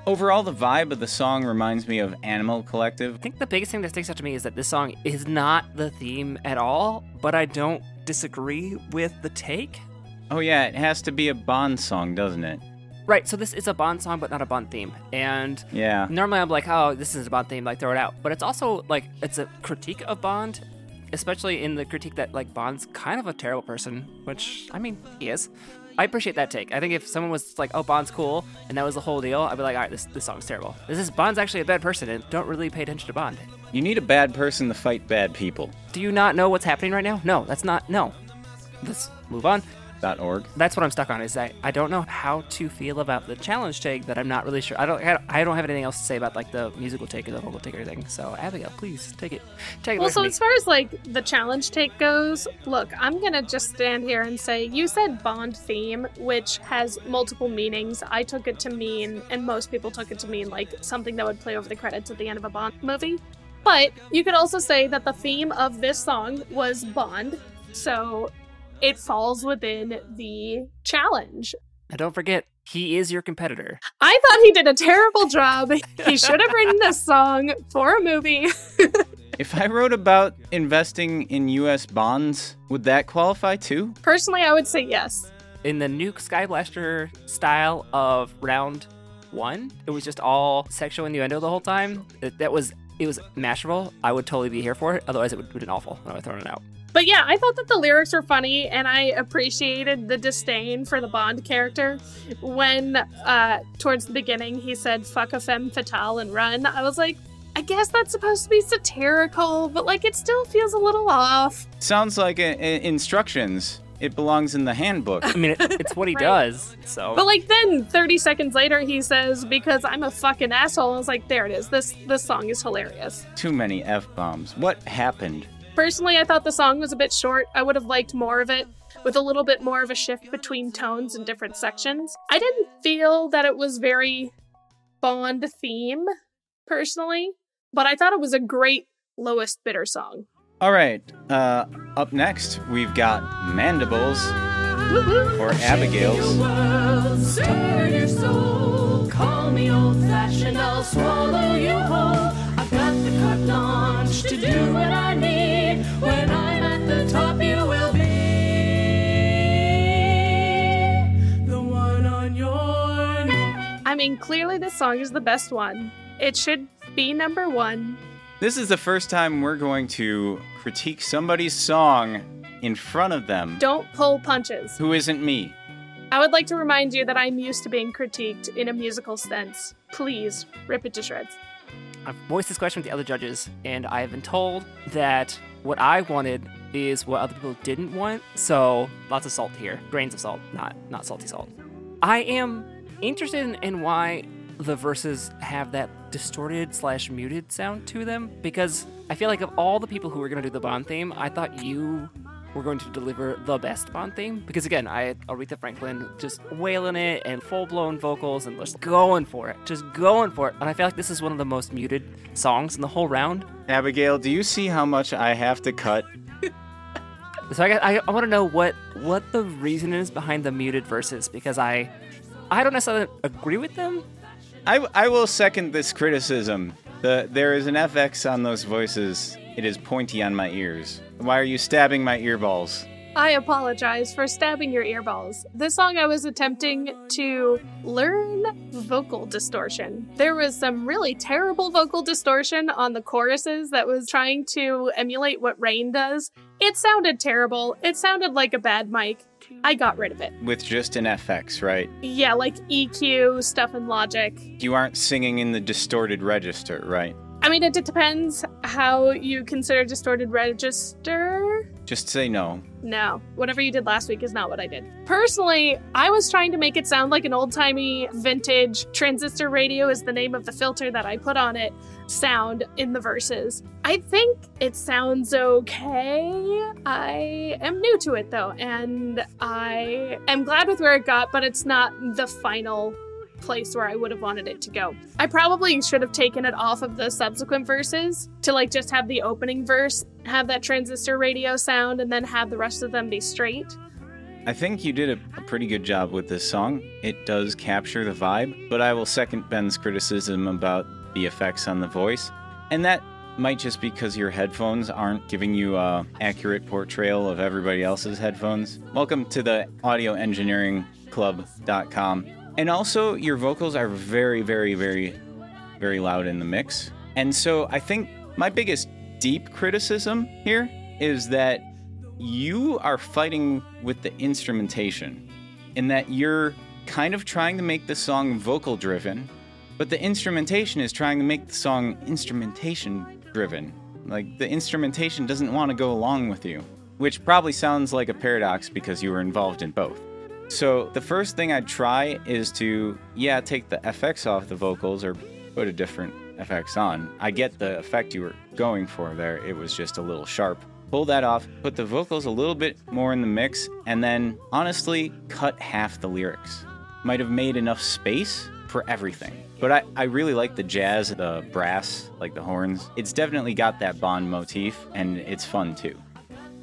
Overall, the vibe of the song reminds me of Animal Collective. I think the biggest thing that sticks out to me is that this song is not the theme at all, but I don't disagree with the take. Oh, yeah, it has to be a Bond song, doesn't it? Right, so this is a Bond song, but not a Bond theme. And Yeah. normally I'm like, oh, this is a Bond theme, like throw it out. But it's also like it's a critique of Bond, especially in the critique that like Bond's kind of a terrible person, which I mean he is. I appreciate that take. I think if someone was like, oh, Bond's cool, and that was the whole deal, I'd be like, all right, this this song's terrible. This is Bond's actually a bad person, and don't really pay attention to Bond. You need a bad person to fight bad people. Do you not know what's happening right now? No, that's not. No. Let's move on. Org. That's what I'm stuck on. Is that I don't know how to feel about the challenge take. That I'm not really sure. I don't. I don't have anything else to say about like the musical take or the vocal take or anything. So Abigail, please take it. Take it Well, so as far as like the challenge take goes, look, I'm gonna just stand here and say you said Bond theme, which has multiple meanings. I took it to mean, and most people took it to mean like something that would play over the credits at the end of a Bond movie. But you could also say that the theme of this song was Bond, so it falls within the challenge. And don't forget, he is your competitor. I thought he did a terrible job. He should have written this song for a movie. *laughs* If I wrote about investing in US bonds, would that qualify too? Personally, I would say yes. In the Nuke Skyblaster style of round one, it was just all sexual innuendo the whole time. It, that was it was masterful. I would totally be here for it. Otherwise, it would have been awful. When I would have thrown it out. But yeah, I thought that the lyrics were funny, and I appreciated the disdain for the Bond character. When, uh, towards the beginning, he said "fuck a femme fatale" and run. I was like, I guess that's supposed to be satirical, but like it still feels a little off. Sounds like uh, uh, instructions. It belongs in the handbook. I mean, it, it's what he *laughs* Right. does. So But like then 30 seconds later he says because I'm a fucking asshole. I was like there it is. This this song is hilarious. Too many f bombs. What happened? Personally, I thought the song was a bit short. I would have liked more of it with a little bit more of a shift between tones and different sections. I didn't feel that it was very Bond theme personally, but I thought it was a great lowest bidder song. All right. Uh, up next, we've got Mandibles Woo-hoo. or Abigail's. Stir I need. When I'm at the top, you will be the one on your knee. I mean, clearly this song is the best one. It should be number one. This is the first time we're going to critique somebody's song in front of them Don't pull punches. who isn't me. I would like to remind you that I'm used to being critiqued in a musical sense. Please rip it to shreds. I've voiced this question with the other judges, and I have been told that what I wanted is what other people didn't want. So lots of salt here, grains of salt, not not salty salt. I am interested in, in why the verses have that distorted slash muted sound to them because I feel like of all the people who were to do the Bond theme, I thought you were going to deliver the best Bond theme because again, I Aretha Franklin just wailing it and full blown vocals and just going for it, just going for it. And I feel like this is one of the most muted songs in the whole round. Abigail, do you see how much I have to cut? So I, got- I, I want to know what what the reason is behind the muted verses because I I don't necessarily agree with them. I, I will second this criticism. The, there is an FX on those voices. It is pointy on my ears. Why are you stabbing my earballs? I apologize for stabbing your earballs. This song I was attempting to learn vocal distortion. There was some really terrible vocal distortion on the choruses that was trying to emulate what Rain does. It sounded terrible. It sounded like a bad mic. I got rid of it. With just an FX, right? Yeah, like EQ, stuff in Logic. You aren't singing in the distorted register, right? I mean, it depends how you consider distorted register. Just say no. No, whatever you did last week is not what I did. Personally, I was trying to make it sound like an old timey vintage transistor radio, is the name of the filter that I put on it, sound in the verses. I think it sounds okay. I am new to it though, and I am glad with where it got, but it's not the final place where I would have wanted it to go. I probably should have taken it off of the subsequent verses to like just have the opening verse have that transistor radio sound and then have the rest of them be straight. I think you did a, a pretty good job with this song. It does capture the vibe, but I will second Ben's criticism about the effects on the voice. And that might just be because your headphones aren't giving you a accurate portrayal of everybody else's headphones. Welcome to the audioengineeringclub.com. And also, your vocals are very, very, very, very loud in the mix. And so I think my biggest deep criticism here is that you are fighting with the instrumentation in that you're kind of trying to make the song vocal driven, but the instrumentation is trying to make the song instrumentation driven. Like the instrumentation doesn't want to go along with you, which probably sounds like a paradox because you were involved in both. So the first thing I'd try is to, yeah, take the FX off the vocals or put a different FX on. I get the effect you were going for there. It was just a little sharp. Pull that off, put the vocals a little bit more in the mix, and then honestly cut half the lyrics. Might have made enough space for everything. But I, I really like the jazz, the brass, like the horns. It's definitely got that Bond motif, and it's fun too.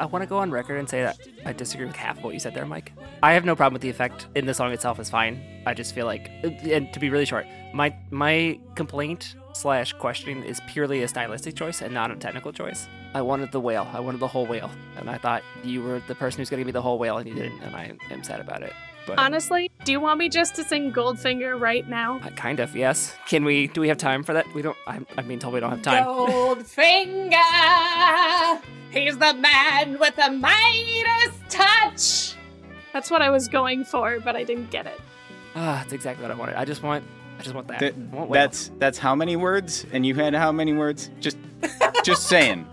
I want to go on record and say that I disagree with half of what you said there, Mike. I have no problem with the effect in the song itself is fine. I just feel like, and to be really short, my my complaint slash question is purely a stylistic choice and not a technical choice. I wanted the whale. I wanted the whole whale, and I thought you were the person who's going to be the whole whale, and you didn't, and I am sad about it. But Honestly, do you want me just to sing Goldfinger right now? I kind of yes. Can we? Do we have time for that? We don't. I, I mean, told we don't have time. Goldfinger, he's the man with the Midas touch. That's what I was going for, but I didn't get it. Ah, that's exactly what I wanted. I just want, I just want that. Th- want whale. that's that's how many words, and you had how many words? Just *laughs* just saying,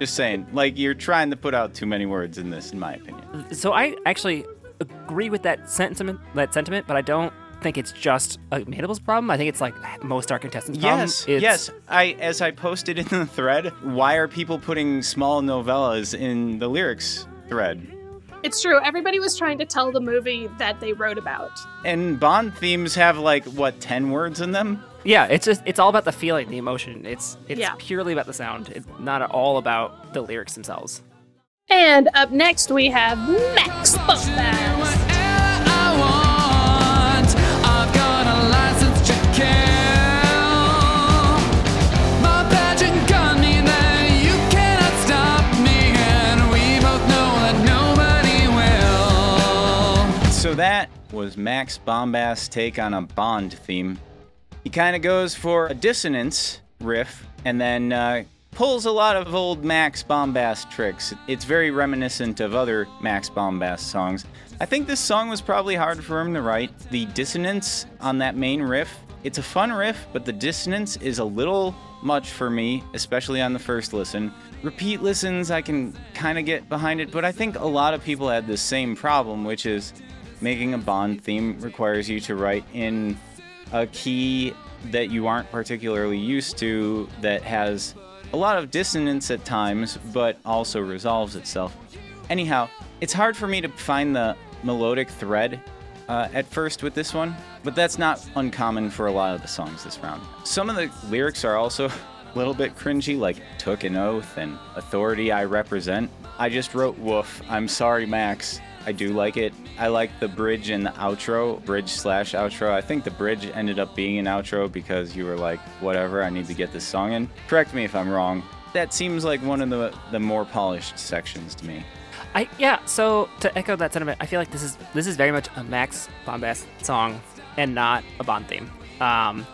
just saying. Like you're trying to put out too many words in this, in my opinion. So I actually agree with that sentiment. That sentiment, but I don't think it's just a Mandible's problem. I think it's like most our contestants' problem. Yes, It's- yes. I as I posted in the thread, why are people putting small novellas in the lyrics thread? It's true. Everybody was trying to tell the movie that they wrote about. And Bond themes have like what ten words in them? Yeah, it's just it's all about the feeling, the emotion. It's it's Yeah. purely about the sound. It's not at all about the lyrics themselves. And up next we have Max Bombast. So that was Max Bombast's take on a Bond theme. He kind of goes for a dissonance riff and then uh, pulls a lot of old Max Bombast tricks. It's very reminiscent of other Max Bombast songs. I think this song was probably hard for him to write. The dissonance on that main riff, it's a fun riff, but the dissonance is a little much for me, especially on the first listen. Repeat listens, I can kind of get behind it, but I think a lot of people had the same problem, which is making a Bond theme requires you to write in a key that you aren't particularly used to that has a lot of dissonance at times, but also resolves itself. Anyhow, it's hard for me to find the melodic thread uh, at first with this one, but that's not uncommon for a lot of the songs this round. Some of the lyrics are also *laughs* a little bit cringy, like Took an Oath and Authority I Represent. I just wrote Woof, I'm sorry, Max. I do like it. I like the bridge and the outro, bridge slash outro. I think the bridge ended up being an outro because you were like, whatever, I need to get this song in. Correct me if I'm wrong. That seems like one of the the more polished sections to me. I yeah. So to echo that sentiment, I feel like this is this is very much a Max Bombast song and not a Bond theme. Um,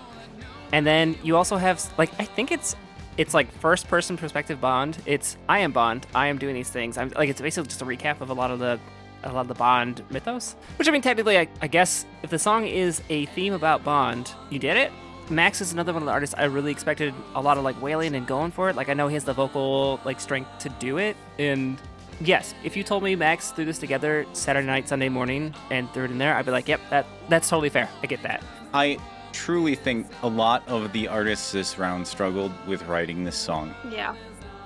and then you also have like I think it's it's like first person perspective Bond. It's I am Bond. I am doing these things. I'm like it's basically just a recap of a lot of the a lot of the Bond mythos. Which I mean, technically, I, I guess if the song is a theme about Bond, you did it. Max is another one of the artists I really expected a lot of like wailing and going for it. Like I know he has the vocal like strength to do it, and yes, if you told me Max threw this together Saturday night, Sunday morning, and threw it in there, I'd be like, yep, that that's totally fair. I get that. I truly think a lot of the artists this round struggled with writing this song. Yeah.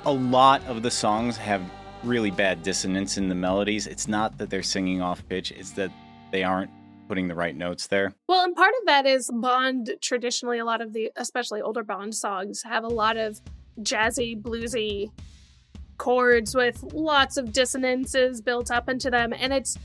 A lot of the songs have really bad dissonance in the melodies. It's not that they're singing off pitch, it's that they aren't putting the right notes there. Well, and part of that is Bond traditionally a lot of the especially older Bond songs have a lot of jazzy, bluesy chords with lots of dissonances built up into them and it's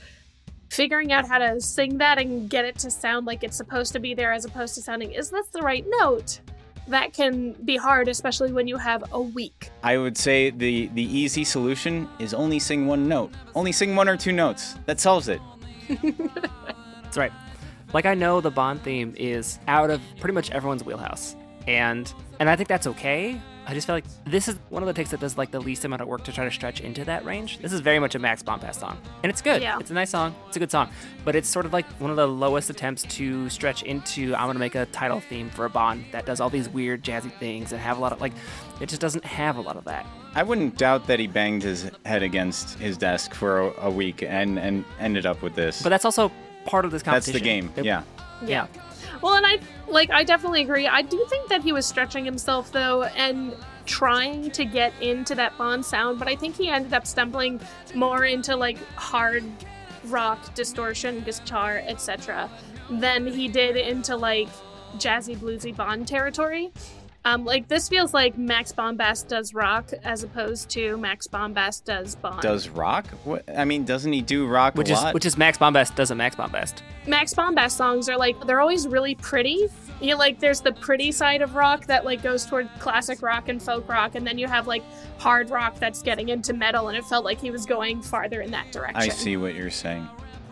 figuring out how to sing that and get it to sound like it's supposed to be there as opposed to sounding is this the right note? That can be hard especially when you have a week. I would say the the easy solution is only sing one note. Only sing one or two notes. That solves it. *laughs* That's right. Like I know the Bond theme is out of pretty much everyone's wheelhouse, and and I think that's okay. I just feel like this is one of the takes that does like the least amount of work to try to stretch into that range. This is very much a Max Bombast song, and it's good. Yeah. It's a nice song. It's a good song, but it's sort of like one of the lowest attempts to stretch into. I'm gonna make a title theme for a Bond that does all these weird jazzy things and have a lot of like. It just doesn't have a lot of that. I wouldn't doubt that he banged his head against his desk for a, a week and and ended up with this. But that's also part of this competition. That's the game. It- Yeah. Yeah. Well, and I like I definitely agree. I do think that he was stretching himself though and trying to get into that Bond sound, but I think he ended up stumbling more into like hard rock distortion, guitar, etc. than he did into like jazzy bluesy Bond territory. Um, like this feels like Max Bombast does rock as opposed to Max Bombast does Bond. Does rock? What? I mean, doesn't he do rock Which a is lot? which is Max Bombast does a Max Bombast. Max Bombast songs are like they're always really pretty. You know, like there's the pretty side of rock that like goes toward classic rock and folk rock, and then you have like hard rock that's getting into metal, and it felt like he was going farther in that direction. I see what you're saying.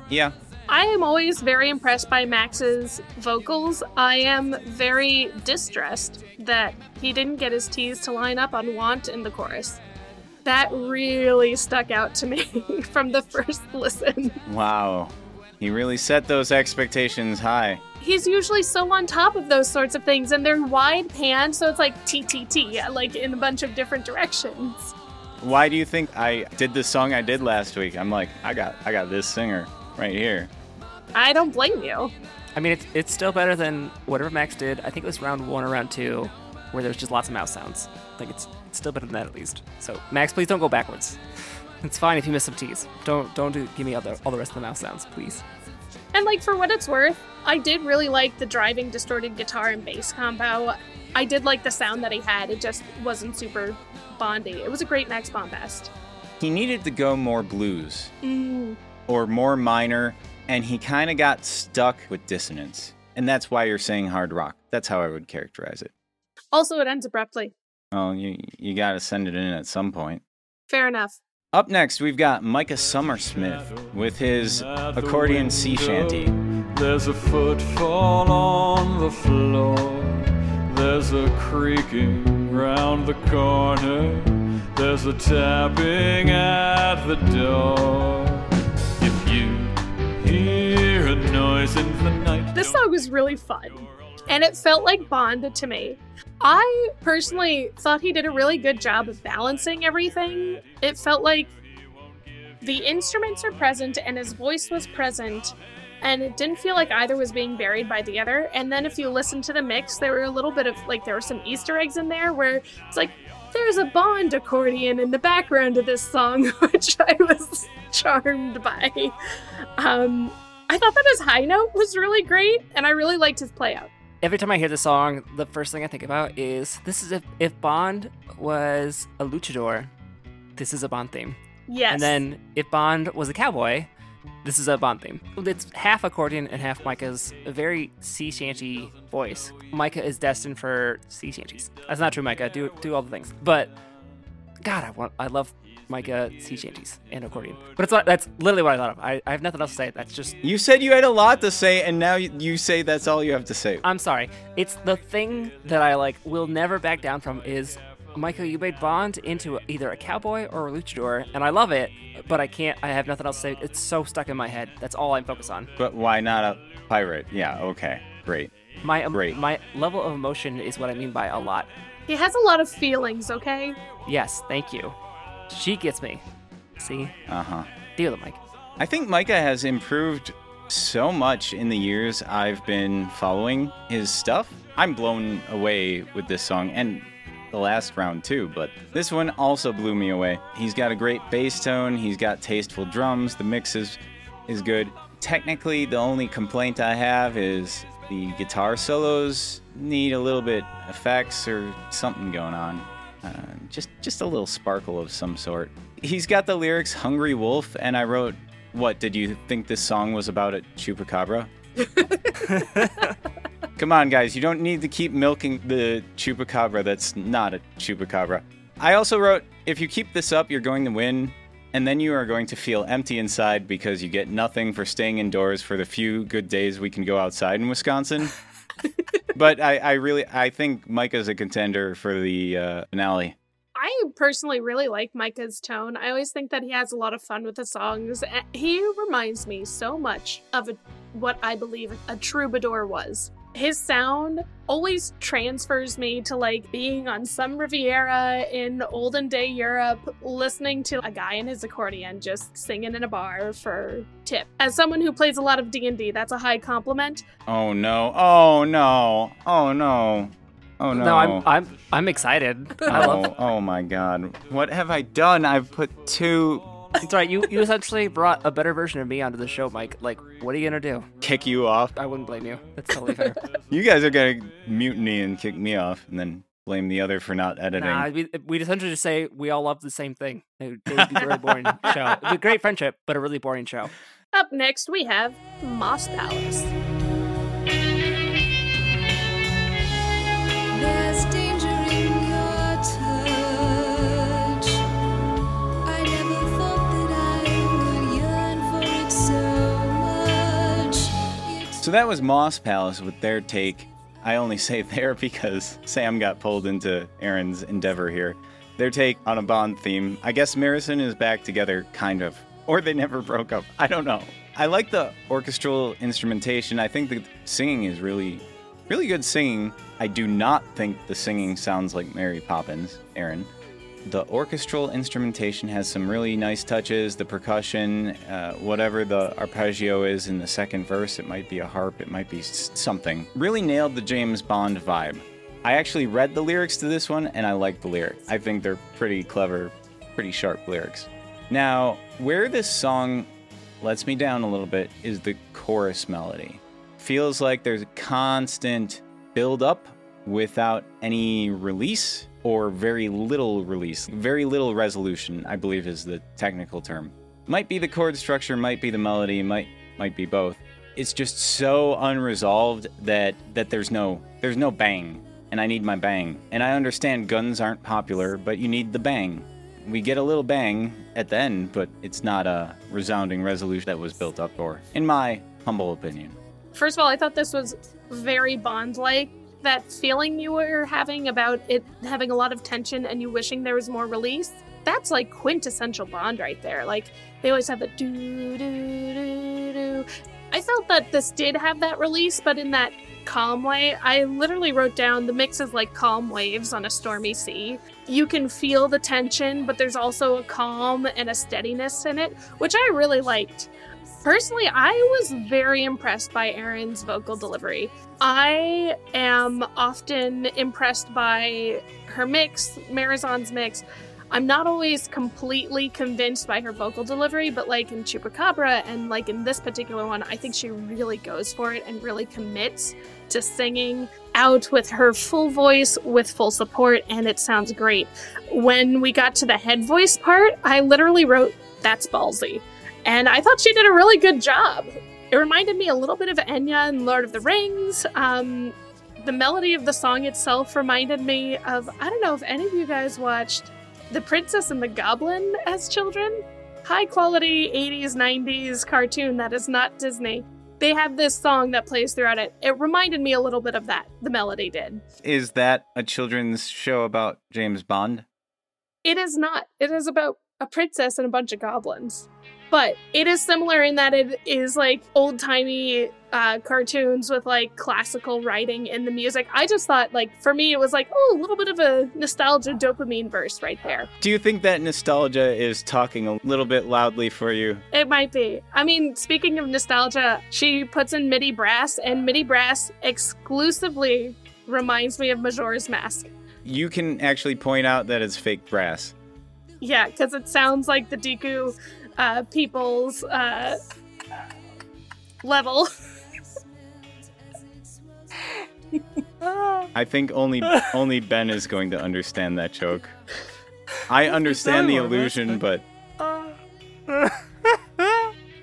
Yeah. I am always very impressed by Max's vocals. I am very distressed that he didn't get his T's to line up on Want in the chorus. That really stuck out to me *laughs* from the first listen. Wow. He really set those expectations high. he's usually so on top of those sorts of things, and they're wide pan, so it's like TTT, like in a bunch of different directions. Why do you think I did the song I did last week? I'm like, I got I got this singer right here. I don't blame you. I mean, it's it's still better than whatever Max did. I think it was round one or round two, where there was just lots of mouse sounds. Like it's it's still better than that at least. So Max, please don't go backwards. It's fine if you miss some T's. Don't don't do give me all the all the rest of the mouse sounds, please. And like for what it's worth, I did really like the driving distorted guitar and bass combo. I did like the sound that he had. It just wasn't super Bondy. It was a great Max Bombast. He needed to go more blues Mm, or more minor, and he kind of got stuck with dissonance. And that's why you're saying hard rock. That's how I would characterize it. Also, it ends abruptly. Oh, you you got to send it in at some point. Fair enough. Up next, we've got Micah Summersmith with his accordion sea shanty. There's a footfall on the floor. There's a creaking round the corner. There's a tapping at the door. If you This song was really fun, and it felt like Bond to me. I personally thought he did a really good job of balancing everything. It felt like the instruments are present and his voice was present, and it didn't feel like either was being buried by the other. And then if you listen to the mix, there were a little bit of like there were some Easter eggs in there where it's like there's a Bond accordion in the background of this song, *laughs* which I was charmed by. Um, I thought that his high note was really great, and I really liked his play out. Every time I hear the song, the first thing I think about is this is if if Bond was a luchador, this is a Bond theme. Yes. And then if Bond was a cowboy, this is a Bond theme. It's half accordion and half Micah's very sea shanty voice. Micah is destined for sea shanties. That's not true, Micah. Do do all the things. But God, I want I love Micah sea shanties and accordion. But it's not, that's literally what I thought of. I, I have nothing else to say. That's just You said you had a lot to say, and now you you say that's all you have to say. I'm sorry. It's the thing that I like will never back down from is Michael, you made Bond into either a cowboy or a luchador, and I love it, but I can't I have nothing else to say. It's so stuck in my head. That's all I'm focused on. But why not a pirate? Yeah, okay, great. My um, Great. my level of emotion is what I mean by a lot. he has a lot of feelings, okay? Yes, thank you. She gets me. See? Uh huh. Deal with it, Mike. I think Micah has improved so much in the years I've been following his stuff. I'm blown away with this song and the last round too, but this one also blew me away. He's got a great bass tone, he's got tasteful drums, the mix is, is good. Technically, the only complaint I have is the guitar solos need a little bit effects or something going on. Uh, just just a little sparkle of some sort. He's got the lyrics "Hungry Wolf," and I wrote, "What did you think this song was about at Chupacabra?" *laughs* Come on, guys, you don't need to keep milking the Chupacabra that's not a Chupacabra. I also wrote, "If you keep this up, you're going to win." And then you are going to feel empty inside because you get nothing for staying indoors for the few good days we can go outside in Wisconsin. *laughs* but I, I really I think Micah's a contender for the uh, finale. I personally really like Micah's tone. I always think that he has a lot of fun with the songs. He reminds me so much of a, what I believe a troubadour was. His sound always transfers me to like being on some Riviera in olden day Europe, listening to a guy in his accordion just singing in a bar for tip. As someone who plays a lot of D&D, that's a high compliment. Oh no! Oh no! Oh no! Oh no! No, I'm I'm I'm excited. I oh, love oh my god! What have I done? I've put two. *laughs* It's all right. You you essentially brought a better version of me onto the show, Mike. Like, what are you gonna do? Kick you off. I wouldn't blame you. That's totally fair. *laughs* You guys are gonna mutiny and kick me off, and then blame the other for not editing. nah, we we essentially just say we all love the same thing. It would, it would be a really boring show. It'd be a great friendship, but a really boring show. Up next, we have Moss Palace. So that was Moss Palace with their take. I only say *laughs* there because Sam got pulled into Erin's endeavor here. Their take on a Bond theme. I guess Marison is back together, kind of. or they never broke up. I don't know. I like the orchestral instrumentation. I think the singing is really, really good singing. I do not think the singing sounds like Mary Poppins, Aaron. The orchestral instrumentation has some really nice touches. The percussion, uh, whatever the arpeggio is in the second verse, it might be a harp, it might be something. Really nailed the James Bond vibe. I actually read the lyrics to this one and I like the lyrics. I think they're pretty clever, pretty sharp lyrics. Now, where this song lets me down a little bit is the chorus melody. Feels like there's a constant build up without any release or very little release. Very little resolution, I believe is the technical term. Might be the chord structure, might be the melody, might might be both. It's just so unresolved that that there's no there's no bang and I need my bang. And I understand guns aren't popular, but you need the bang. We get a little bang at the end, but it's not a resounding resolution that was built up for, in my humble opinion. First of all, I thought this was very Bond like. That feeling you were having about it having a lot of tension and you wishing there was more release, that's like quintessential Bond right there. Like, they always have the do, do, do, do. I felt that this did have that release, but in that calm way. I literally wrote down the mix is like calm waves on a stormy sea. You can feel the tension, but there's also a calm and a steadiness in it, which I really liked. Personally, I was very impressed by Erin's vocal delivery. I am often impressed by her mix, Marizan's mix. I'm not always completely convinced by her vocal delivery, but like in Chupacabra and like in this particular one, I think she really goes for it and really commits to singing out with her full voice with full support, and it sounds great. When we got to the head voice part, I literally wrote, That's ballsy. And I thought she did a really good job. It reminded me a little bit of Enya and Lord of the Rings. Um, the melody of the song itself reminded me of I don't know if any of you guys watched The Princess and the Goblin as children. High quality 80s, 90s cartoon that is not Disney. They have this song that plays throughout it. It reminded me a little bit of that. The melody did. Is that a children's show about James Bond? It is not. It is about a princess and a bunch of goblins. But it is similar in that it is like old timey uh, cartoons with like classical writing in the music. I just thought, like, for me, it was like, oh, a little bit of a nostalgia dopamine burst right there. Do you think that nostalgia is talking a little bit loudly for you? It might be. I mean, speaking of nostalgia, she puts in MIDI brass, and MIDI brass exclusively reminds me of Majora's Mask. You can actually point out that it's fake brass. Yeah, because it sounds like the Deku uh, people's uh, level. I think only *laughs* only Ben is going to understand that joke. *laughs* I understand the illusion, but *laughs*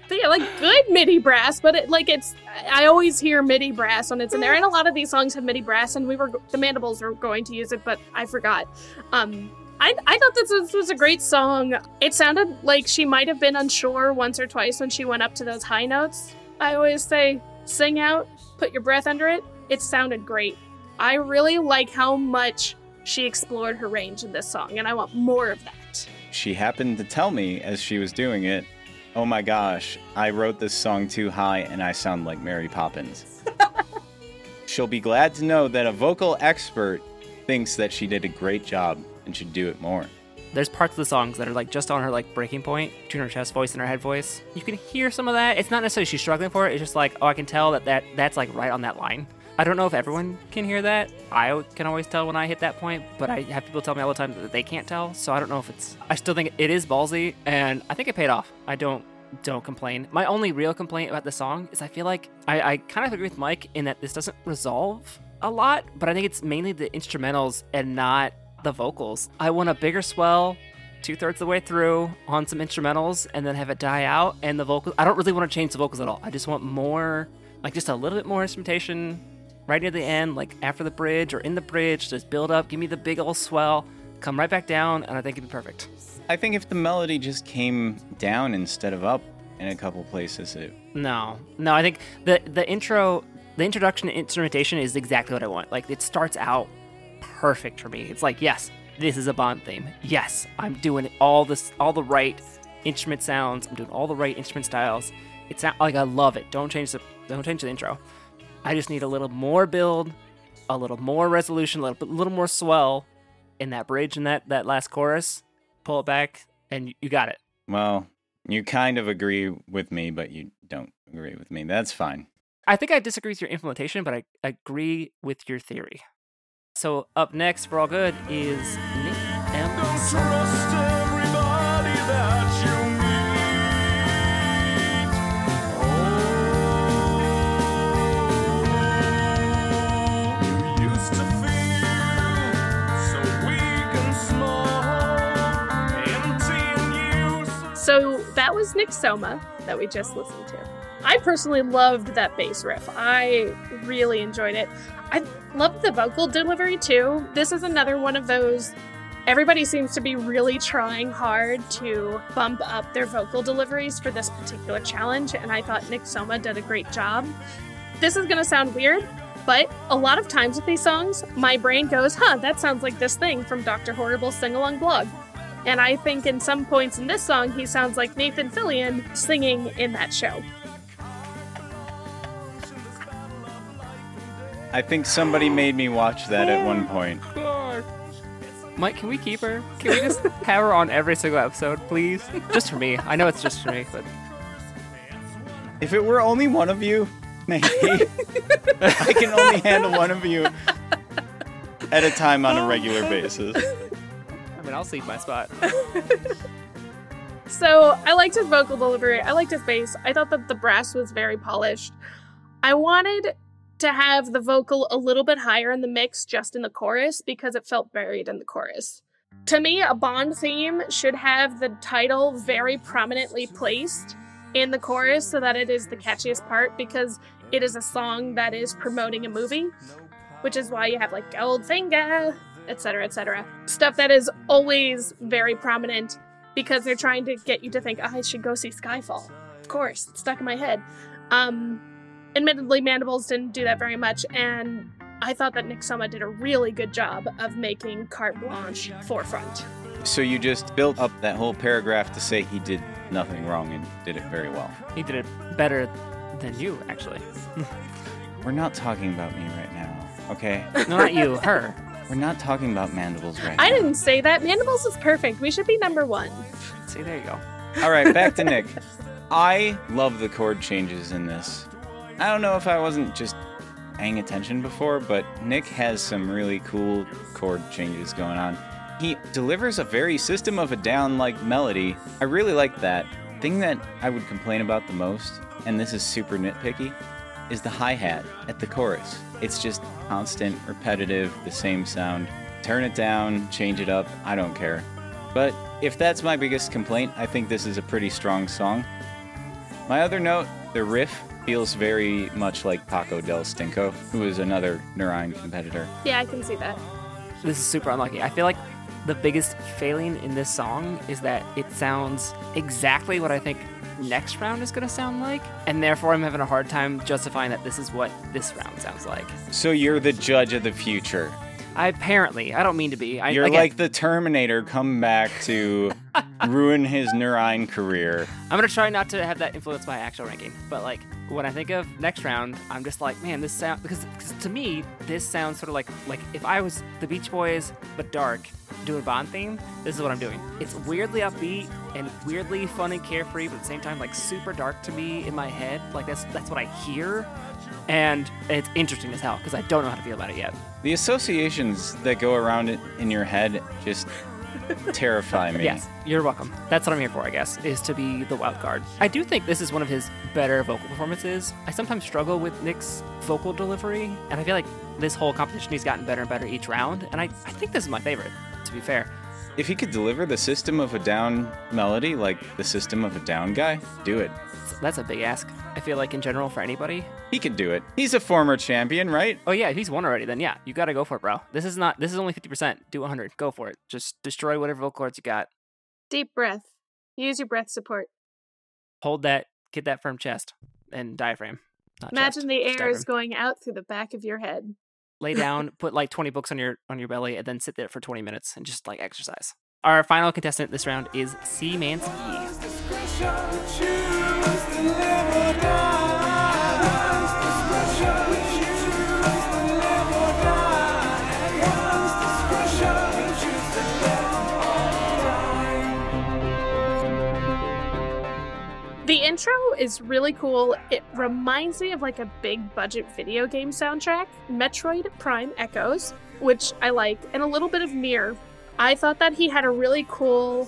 But yeah, like good MIDI brass, but it like it's. I always hear MIDI brass when it's in there, and a lot of these songs have MIDI brass, and we were the Mandibles were going to use it, but I forgot. Um, I I thought this was, was a great song. It sounded like she might have been unsure once or twice when she went up to those high notes. I always say, sing out, put your breath under it. It sounded great. I really like how much she explored her range in this song, and I want more of that. she happened to tell me as she was doing it, "Oh my gosh, I wrote this song too high and I sound like Mary Poppins." *laughs* She'll be glad to know that a vocal expert thinks that she did a great job and should do it more. There's parts of the songs that are like just on her like breaking point between her chest voice and her head voice. You can hear some of that. It's not necessarily she's struggling for it. It's just like, oh, I can tell that, that that's like right on that line. I don't know if everyone can hear that. I can always tell when I hit that point, but I have people tell me all the time that they can't tell. So I don't know if it's. I still think it is ballsy, and I think it paid off. I don't don't complain. My only real complaint about the song is I feel like I, I kind of agree with Mike in that this doesn't resolve a lot, but I think it's mainly the instrumentals and not the vocals. I want a bigger swell two thirds of the way through on some instrumentals and then have it die out and the vocals. I don't really want to change the vocals at all. I just want more, like just a little bit more instrumentation right near the end, like after the bridge or in the bridge. Just build up, give me the big old swell, come right back down, and I think it'd be perfect. I think if the melody just came down instead of up in a couple places, it No, no, I think the the intro, the introduction to instrumentation is exactly what I want. Like it starts out perfect for me. It's like yes, this is a Bond theme. Yes, I'm doing all this, all the right instrument sounds. I'm doing all the right instrument styles. It's not like I love it. Don't change the don't change the intro. I just need a little more build, a little more resolution, a little, bit- little more swell in that bridge and that that last chorus. Pull it back, and you got it. Well, you kind of agree with me, but you don't agree with me. That's fine. I think I disagree with your implementation, but I agree with your theory. So up next for all good is Nick M. Trust everybody that you meet. Oh, you used to feel so weak and small, empty and useless. So that was Nick Soma that we just listened to. I personally loved that bass riff. I really enjoyed it. I loved the vocal delivery too. This is another one of those. Everybody seems to be really trying hard to bump up their vocal deliveries for this particular challenge, and I thought Nick Soma did a great job. This is gonna sound weird, but a lot of times with these songs, my brain goes, huh, that sounds like this thing from Dr. Horrible's sing along blog. And I think in some points in this song, he sounds like Nathan Fillion singing in that show. I think somebody made me watch that at one point. Mike, can we keep her? Can we just *laughs* have her on every single episode, please? Just for me. I know it's just for me, but If it were only one of you, maybe. I can only handle one of you at a time on a regular basis. I mean, I'll cede my spot. So I liked his vocal delivery. I liked his bass. I thought that the brass was very polished. I wanted to have the vocal a little bit higher in the mix just in the chorus because it felt buried in the chorus. To me, a Bond theme should have the title very prominently placed in the chorus so that it is the catchiest part because it is a song that is promoting a movie, which is why you have like Goldfinger, etc., etc. Stuff that is always very prominent because they're trying to get you to think, oh, I should go see Skyfall. Of course, it's stuck in my head. Um, admittedly, Mandibles didn't do that very much, and I thought that Nick Soma did a really good job of making Carte Blanche forefront. So you just built up that whole paragraph to say he did nothing wrong and did it very well. He did it better than you, actually. We're not talking about me right now, okay? *laughs* No, not you, her. We're not talking about mandibles right now. I now. didn't say that. Mandibles is perfect. We should be number one. See, there you go. All right, back to *laughs* Nick. I love the chord changes in this. I don't know if I wasn't just paying attention before, but Nick has some really cool chord changes going on. He delivers a very system of a down like melody. I really like that. Thing that I would complain about the most, and this is super nitpicky, is the hi hat at the chorus. It's just constant, repetitive, the same sound. Turn it down, change it up, I don't care. But if that's my biggest complaint, I think this is a pretty strong song. My other note, the riff feels very much like Paco del Stinko, who is another Nur Ein competitor. Yeah, I can see that. This is super unlucky. I feel like the biggest failing in this song is that it sounds exactly what I think next round is going to sound like, and therefore I'm having a hard time justifying that this is what this round sounds like. So you're the judge of the future. I apparently, I don't mean to be. I, You're again, like the Terminator come back to ruin his Nur Ein career. I'm gonna try not to have that influence my actual ranking, but like when I think of next round, I'm just like, man, this sound because, because to me this sounds sort of like like if I was the Beach Boys but dark doing Bond theme, this is what I'm doing. It's weirdly upbeat and weirdly fun and carefree, but at the same time like super dark to me in my head. Like that's that's what I hear, and it's interesting as hell because I don't know how to feel about it yet. The associations that go around it in your head just terrify me. Yes, you're welcome. That's what I'm here for, I guess, is to be the wild card. I do think this is one of his better vocal performances. I sometimes struggle with Nick's vocal delivery, and I feel like this whole competition he's gotten better and better each round, and I, I think this is my favorite, to be fair. If he could deliver the system of a down melody like the system of a down guy, do it. So that's a big ask. I feel like in general for anybody. He can do it. He's a former champion, right? Oh yeah, if he's won already, then yeah, you gotta go for it, bro. This is not this is only fifty percent. Do 100. Go for it. Just destroy whatever vocal cords you got. Deep breath. Use your breath support. Hold that, get that firm chest and diaphragm. Not Imagine chest, the just air is going out through the back of your head. lay down, *laughs* put like 20 books on your on your belly, and then sit there for 20 minutes and just like exercise. Our final contestant this round is Szymanski. The intro is really cool. It reminds me of like a big budget video game soundtrack, Metroid Prime Echoes, which I like, and a little bit of Nier. I thought that he had a really cool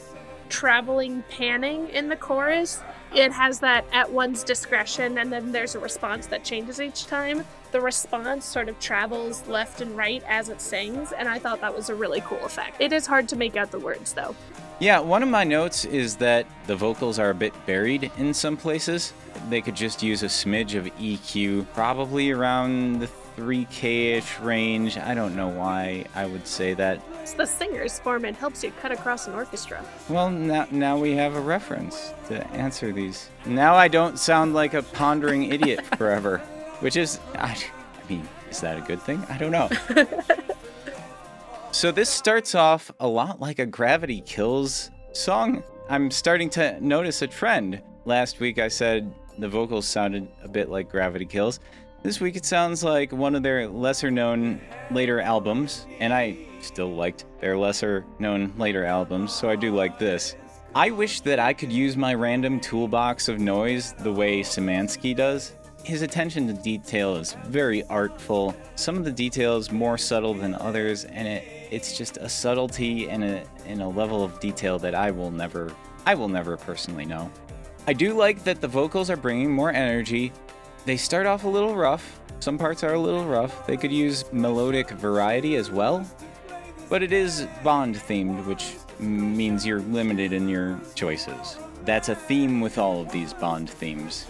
traveling panning in the chorus. It has that at one's discretion, and then there's a response that changes each time. The response sort of travels left and right as it sings, and I thought that was a really cool effect. It is hard to make out the words though. Yeah, one of my notes is that the vocals are a bit buried in some places. They could just use a smidge of EQ, probably around the 3K ish range. I don't know why I would say that. It's the singer's form. and helps you cut across an orchestra. Well, now, now we have a reference to answer these. Now I don't sound like a pondering idiot *laughs* forever, which is, I, I mean, is that a good thing? I don't know. *laughs* So this starts off a lot like a Gravity Kills song. I'm starting to notice a trend. Last week I said the vocals sounded a bit like Gravity Kills. This week it sounds like one of their lesser known later albums, and I still liked their lesser known later albums, so I do like this. I wish that I could use my random toolbox of noise the way Szymanski does. His attention to detail is very artful. Some of the details more subtle than others, and it it's just a subtlety and a and a level of detail that I will never I will never personally know. I do like that the vocals are bringing more energy. They start off a little rough. Some parts are a little rough. They could use melodic variety as well. But it is Bond themed, which means you're limited in your choices. That's a theme with all of these Bond themes.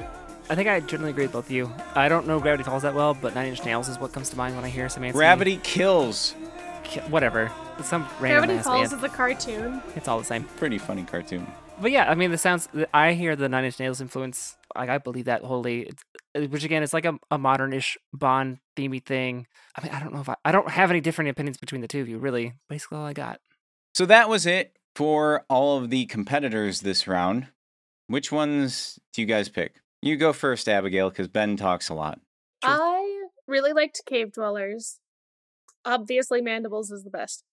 I think I generally agree with both of you. I don't know Gravity Falls that well, but Nine Inch Nails is what comes to mind when I hear Szymanski. Gravity kills. Ki- Whatever. Some random Gravity ass Falls band. is a cartoon. It's all the same. Pretty funny cartoon. But yeah, I mean, the sounds. I hear the Nine Inch Nails influence. Like I believe that wholly. It's, uh, which again, it's like a, a modernish Bond themey thing. I mean, I don't know if I, I don't have any different opinions between the two of you. Really, basically all I got. So that was it for all of the competitors this round. Which ones do you guys pick? You go first, Abigail, because Ben talks a lot. I really liked Cave Dwellers. Obviously, Mandibles is the best.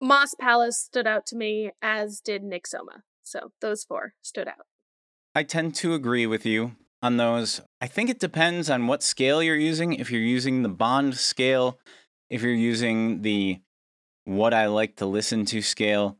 Moss Palace stood out to me, as did Nick Soma. So those four stood out. I tend to agree with you on those. I think it depends on what scale you're using. If you're using the Bond scale, if you're using the what I like to listen to scale,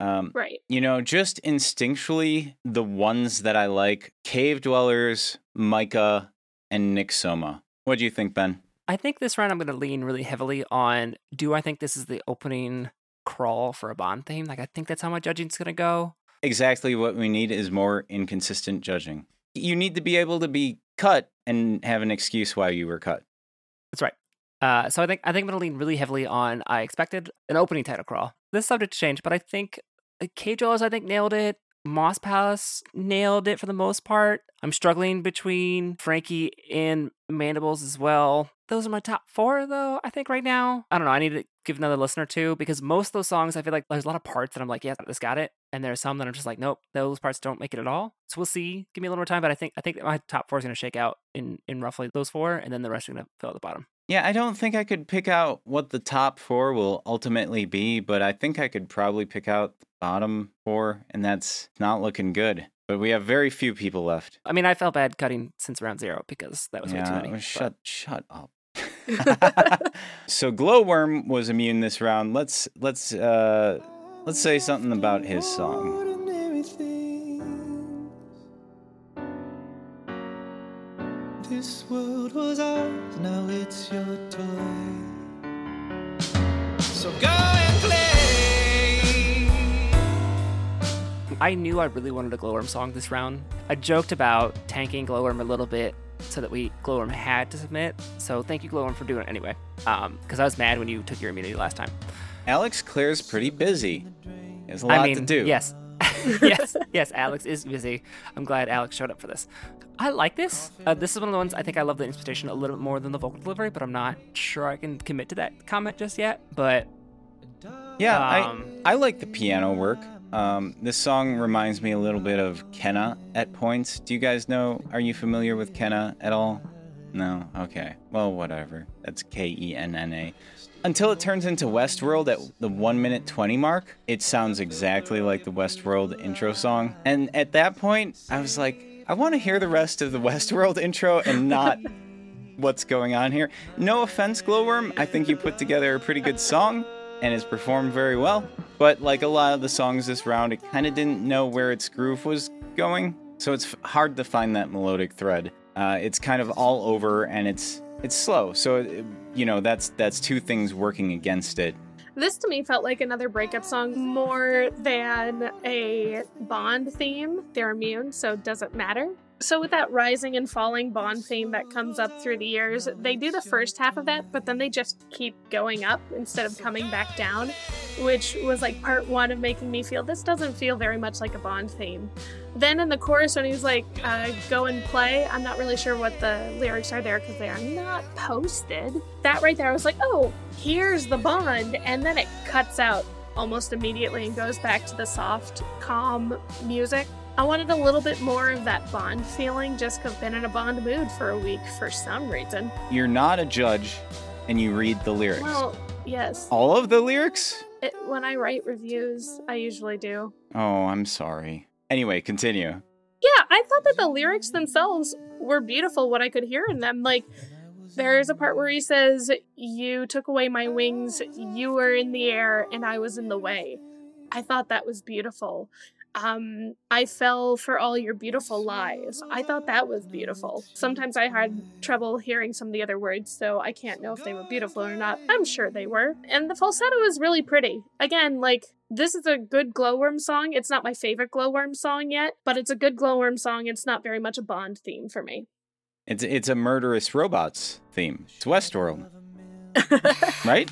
um, Right. you know, just instinctually, the ones that I like Cave Dwellers, Micah, and Nick Soma. What do you think, Ben? I think this round I'm going to lean really heavily on. Do I think this is the opening crawl for a Bond theme? Like I think that's how my judging's going to go. Exactly what we need is more inconsistent judging. You need to be able to be cut and have an excuse why you were cut. That's right. Uh, so I think I think I'm gonna lean really heavily on. I expected an opening title crawl. This is subject to change, but I think uh, Dwellers I think nailed it. Moss Palace nailed it for the most part. I'm struggling between Frankie and Mandibles as well. Those are my top four though. I think right now. I don't know. I need to give another listen or two because most of those songs I feel like there's a lot of parts that I'm like, yeah, this got it, and there's some that I'm just like, nope, those parts don't make it at all. So we'll see. Give me a little more time, but I think I think my top four is gonna shake out in in roughly those four, and then the rest are gonna fill out the bottom. Yeah, I don't think I could pick out what the top four will ultimately be, but I think I could probably pick out the bottom four, and that's not looking good. But we have very few people left. I mean, I felt bad cutting since round zero because that was way too yeah, many. well, but- shut shut up. *laughs* so Glowworm was immune this round. Let's let's uh let's say something about his song. This world was ours, now it's your toy. So go and play. I knew I really wanted a Glowworm song this round. I joked about tanking Glowworm a little bit so that we Glowworm had to submit. So thank you, Glowworm, for doing it anyway. Um, because I was mad when you took your immunity last time. Alex Clare's pretty busy. He has a lot I mean, to do. yes, *laughs* *laughs* yes, yes. Alex is busy. I'm glad Alex showed up for this. I like this. Uh, this is one of the ones I think I love the instrumentation a little bit more than the vocal delivery, but I'm not sure I can commit to that comment just yet. But Yeah, Um, I I like the piano work. Um, this song reminds me a little bit of Kenna at points. Do you guys know? Are you familiar with Kenna at all? No? Okay. Well, whatever. That's K E N N A. Until it turns into Westworld at the 1 minute 20 mark, it sounds exactly like the Westworld intro song. And at that point, I was like, I want to hear the rest of the Westworld *laughs* intro and not what's going on here. No offense, Glowworm. I think you put together a pretty good song and it's performed very well. But like a lot of the songs this round, it kind of didn't know where its groove was going. So it's hard to find that melodic thread. Uh, it's kind of all over and it's it's slow. So it- you know that's that's two things working against it. This to me felt like another breakup song more than a Bond theme. They're immune, so it doesn't matter. So, with that rising and falling Bond theme that comes up through the years, they do the first half of that, but then they just keep going up instead of coming back down, which was like part one of making me feel this doesn't feel very much like a Bond theme. Then in the chorus, when he's like, uh, go and play, I'm not really sure what the lyrics are there because they are not posted. That right there, I was like, oh, here's the Bond. And then it cuts out almost immediately and goes back to the soft, calm music. I wanted a little bit more of that Bond feeling just 'cause I've been in a Bond mood for a week for some reason. You're not a judge and you read the lyrics. Well, yes. All of the lyrics? It, when I write reviews, I usually do. Oh, I'm sorry. Anyway, continue. Yeah, I thought that the lyrics themselves were beautiful, what I could hear in them. Like, there's a part where he says, You took away my wings, you were in the air, and I was in the way. I thought that was beautiful. Um, I fell for all your beautiful lies. I thought that was beautiful. Sometimes I had trouble hearing some of the other words, so I can't know if they were beautiful or not. I'm sure they were. And the falsetto is really pretty. Again, like, this is a good glowworm song. It's not my favorite glowworm song yet, but it's a good glowworm song. It's not very much a Bond theme for me. It's it's a murderous robots theme. It's Westworld, *laughs* right?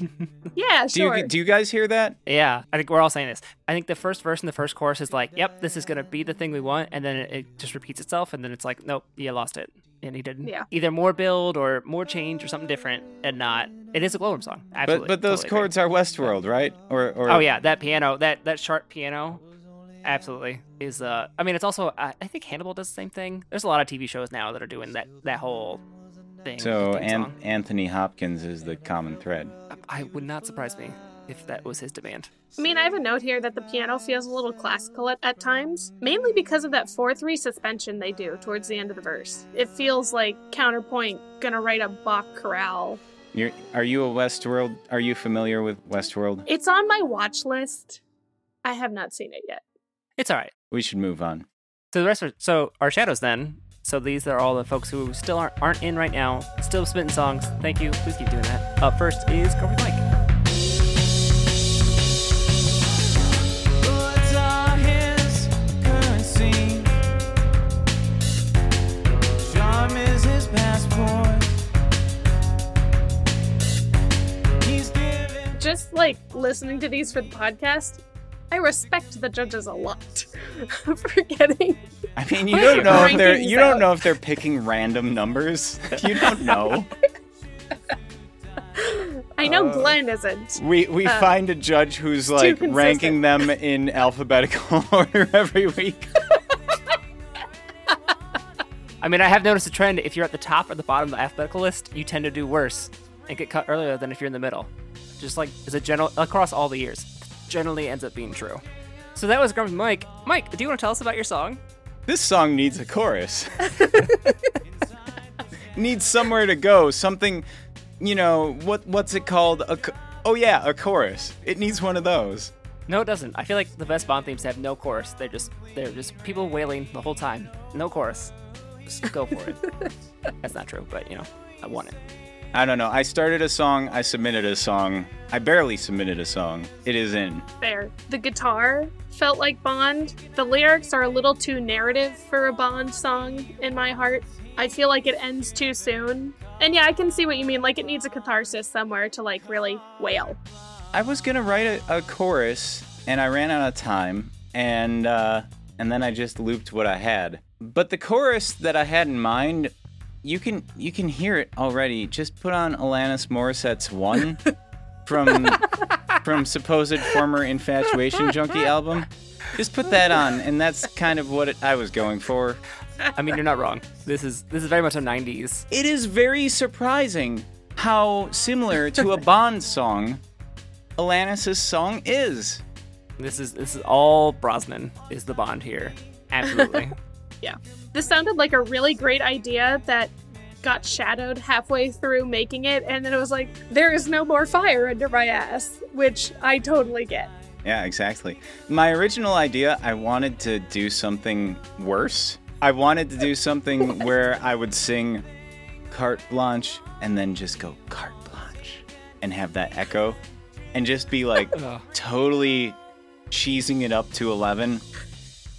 Yeah, Do you do you guys hear that? Yeah, I think we're all saying this. I think the first verse and the first chorus is like, "Yep, this is gonna be the thing we want," and then it, it just repeats itself, and then it's like, "Nope, you lost it." And he didn't. Yeah. either more build or more change or something different, and not. It is a glowworm song, absolutely. but those totally agree. chords are Westworld, right? Or or Oh yeah, that piano, that that sharp piano, absolutely is. Uh, I mean, it's also. I, I think Hannibal does the same thing. There's a lot of TV shows now that are doing that that whole thing. So An- Anthony Hopkins is the common thread. I would not surprise me if that was his demand. I mean, I have a note here that the piano feels a little classical at, at times, mainly because of that 4 3 suspension they do towards the end of the verse. It feels like counterpoint gonna write a Bach chorale. You're, are you a Westworld? Are you familiar with Westworld? It's on my watch list. I have not seen it yet. It's all right. We should move on. So the rest are so our shadows then. So these are all the folks who still aren't aren't in right now, still spitting songs. Thank you. Please keep doing that. Up first is Girlfriend Mike. Bullets are his currency. Charm is his passport. He's given. Just like listening to these for the podcast, I respect the judges a lot *laughs* for getting. I mean, you don't know if they're Rankings you don't know if they're picking random numbers. *laughs* You don't know. I know Uh, Glenn isn't. We we Uh, find a judge who's like ranking them in alphabetical *laughs* order every week. I mean, I have noticed a trend. If you're at the top or the bottom of the alphabetical list, you tend to do worse and get cut earlier than if you're in the middle. Just like as a general across all the years, generally ends up being true. So that was Grumpy Mike. Mike, do you want to tell us about your song? This song needs a chorus. *laughs* *laughs* needs somewhere to go. Something, you know, what what's it called? A oh yeah, a chorus. It needs one of those. No, it doesn't. I feel like the best Bond themes have no chorus. They're just they're just people wailing the whole time. No chorus. Just go for it. *laughs* That's not true, but you know, I want it. I don't know. I started a song. I submitted a song. I barely submitted a song. It is in. Fair. The guitar felt like Bond. The lyrics are a little too narrative for a Bond song in my heart. I feel like it ends too soon. And yeah, I can see what you mean. Like it needs a catharsis somewhere to like really wail. I was gonna write a, a chorus, and I ran out of time, and uh, and then I just looped what I had. But the chorus that I had in mind, you can you can hear it already. Just put on Alanis Morissette's "One" *laughs* from from supposed former infatuation junkie album. Just put that on, and that's kind of what it, I was going for. I mean, you're not wrong. This is this is very much a '90s. It is very surprising how similar to a Bond song Alanis' song is. This is this is all Brosnan is the Bond here. Absolutely. *laughs* This sounded like a really great idea that got shadowed halfway through making it, and then it was like, there is no more fire under my ass, which I totally get. Yeah, exactly. My original idea, I wanted to do something worse. I wanted to do something *laughs* where I would sing carte blanche and then just go carte blanche and have that echo and just be like totally cheesing it up to 11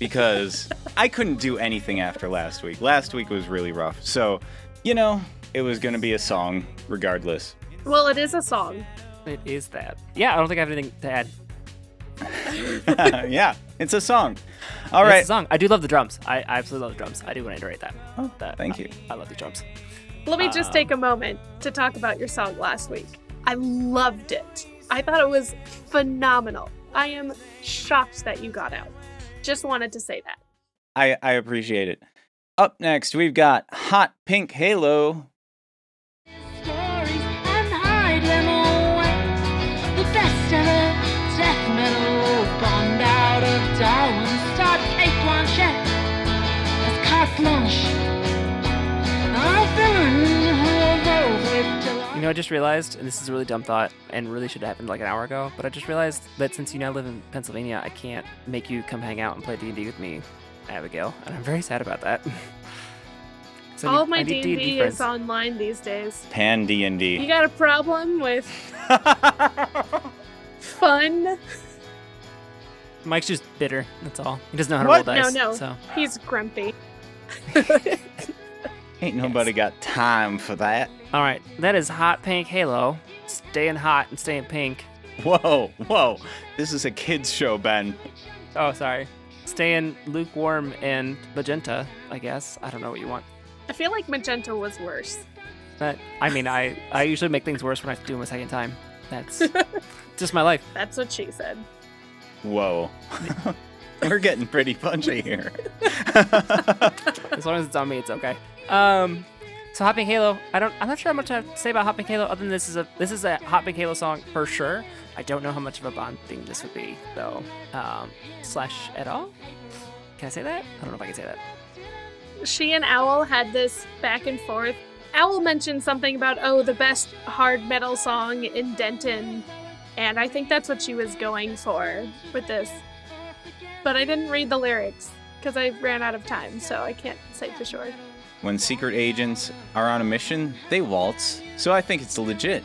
because I couldn't do anything after last week. Last week was really rough. So, you know, it was going to be a song regardless. Well, it is a song. it is that. Yeah, I don't think I have anything to add. *laughs* yeah, it's a song. All It's right. a song. I do love the drums. I, I absolutely love the drums. I do want to iterate that. Oh, that thank I- you. I love the drums. Let me just Um, take a moment to talk about your song last week. I loved it. I thought it was phenomenal. I am shocked that you got out. Just wanted to say that. I, I appreciate it. Up next, we've got Hot Pink Halo. You know, I just realized, and this is a really dumb thought, and really should have happened like an hour ago. But I just realized that since you now live in Pennsylvania, I can't make you come hang out and play D and D with me, Abigail, and I'm very sad about that. *laughs* So All need- of my I need D&D friends. is online these days. Pan D and D. You got a problem with *laughs* fun? Mike's just bitter. That's all. He doesn't know how What? to roll No, dice. no. So He's grumpy. *laughs* Ain't nobody got time for that. all right, that is hot pink halo. Staying hot and staying pink. Whoa, whoa. This is a kids show, Ben. Oh, sorry. Staying lukewarm and magenta. I guess. I don't know what you want. I feel like magenta was worse. But I mean, I I usually make things worse when I do them a second time. That's *laughs* just my life. That's what she said. Whoa. *laughs* *laughs* We're getting pretty punchy here. *laughs* As long as it's on me, it's okay. Um, so Hot Pink Halo. I don't. I'm not sure how much I have to say about Hot Pink Halo. Other than this is a this is a Hot Pink Halo song for sure. I don't know how much of a Bond thing this would be though. Um, slash at all. Can I say that? I don't know if I can say that. She and Owl had this back and forth. Owl mentioned something about, oh, the best hard metal song in Denton. And I think that's what she was going for with this. But I didn't read the lyrics because I ran out of time, so I can't say for sure. when secret agents are on a mission, they waltz. So I think it's legit.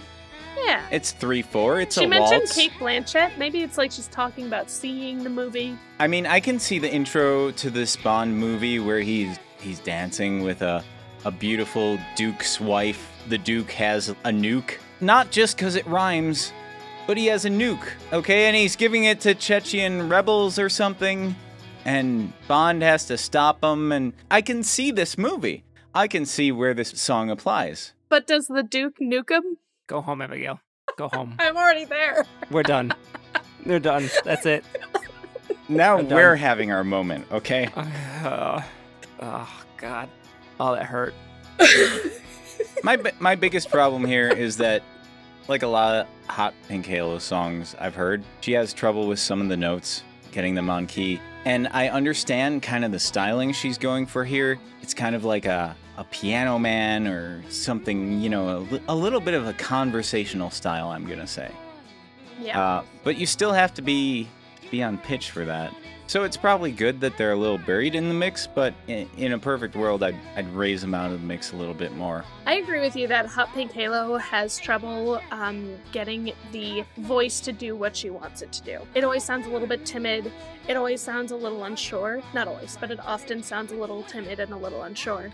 Yeah. It's 3 4. It's She a waltz. She mentioned. Cate Blanchett. Maybe it's like she's talking about seeing the movie. I mean, I can see the intro to this Bond movie where he's he's dancing with a a beautiful duke's wife. The duke has a nuke, not just because it rhymes, but he has a nuke. Okay, and he's giving it to Chechen rebels or something, and Bond has to stop him. And I can see this movie. I can see where this song applies. But does the Duke nuke him? Go home, Abigail. Go home. *laughs* I'm already there. We're done. They're done. That's it. Now I'm we're having our moment. Okay. Uh, *sighs* oh God. Oh, that hurt. my my biggest problem here is that like a lot of hot pink halo songs i've heard. She has trouble with some of the notes getting them on key. And i understand kind of the styling she's going for here. It's kind of like a, a piano man or something you know a, a little bit of a conversational style i'm gonna say. Yeah. uh, but you still have to be be on pitch for that so it's probably good that they're a little buried in the mix but in, in a perfect world I'd, I'd raise them out of the mix a little bit more I agree with you that Hot Pink Halo has trouble um, getting the voice to do what she wants it to do. It always sounds a little bit timid. It always sounds a little unsure. Not always, but it often sounds a little timid and a little unsure.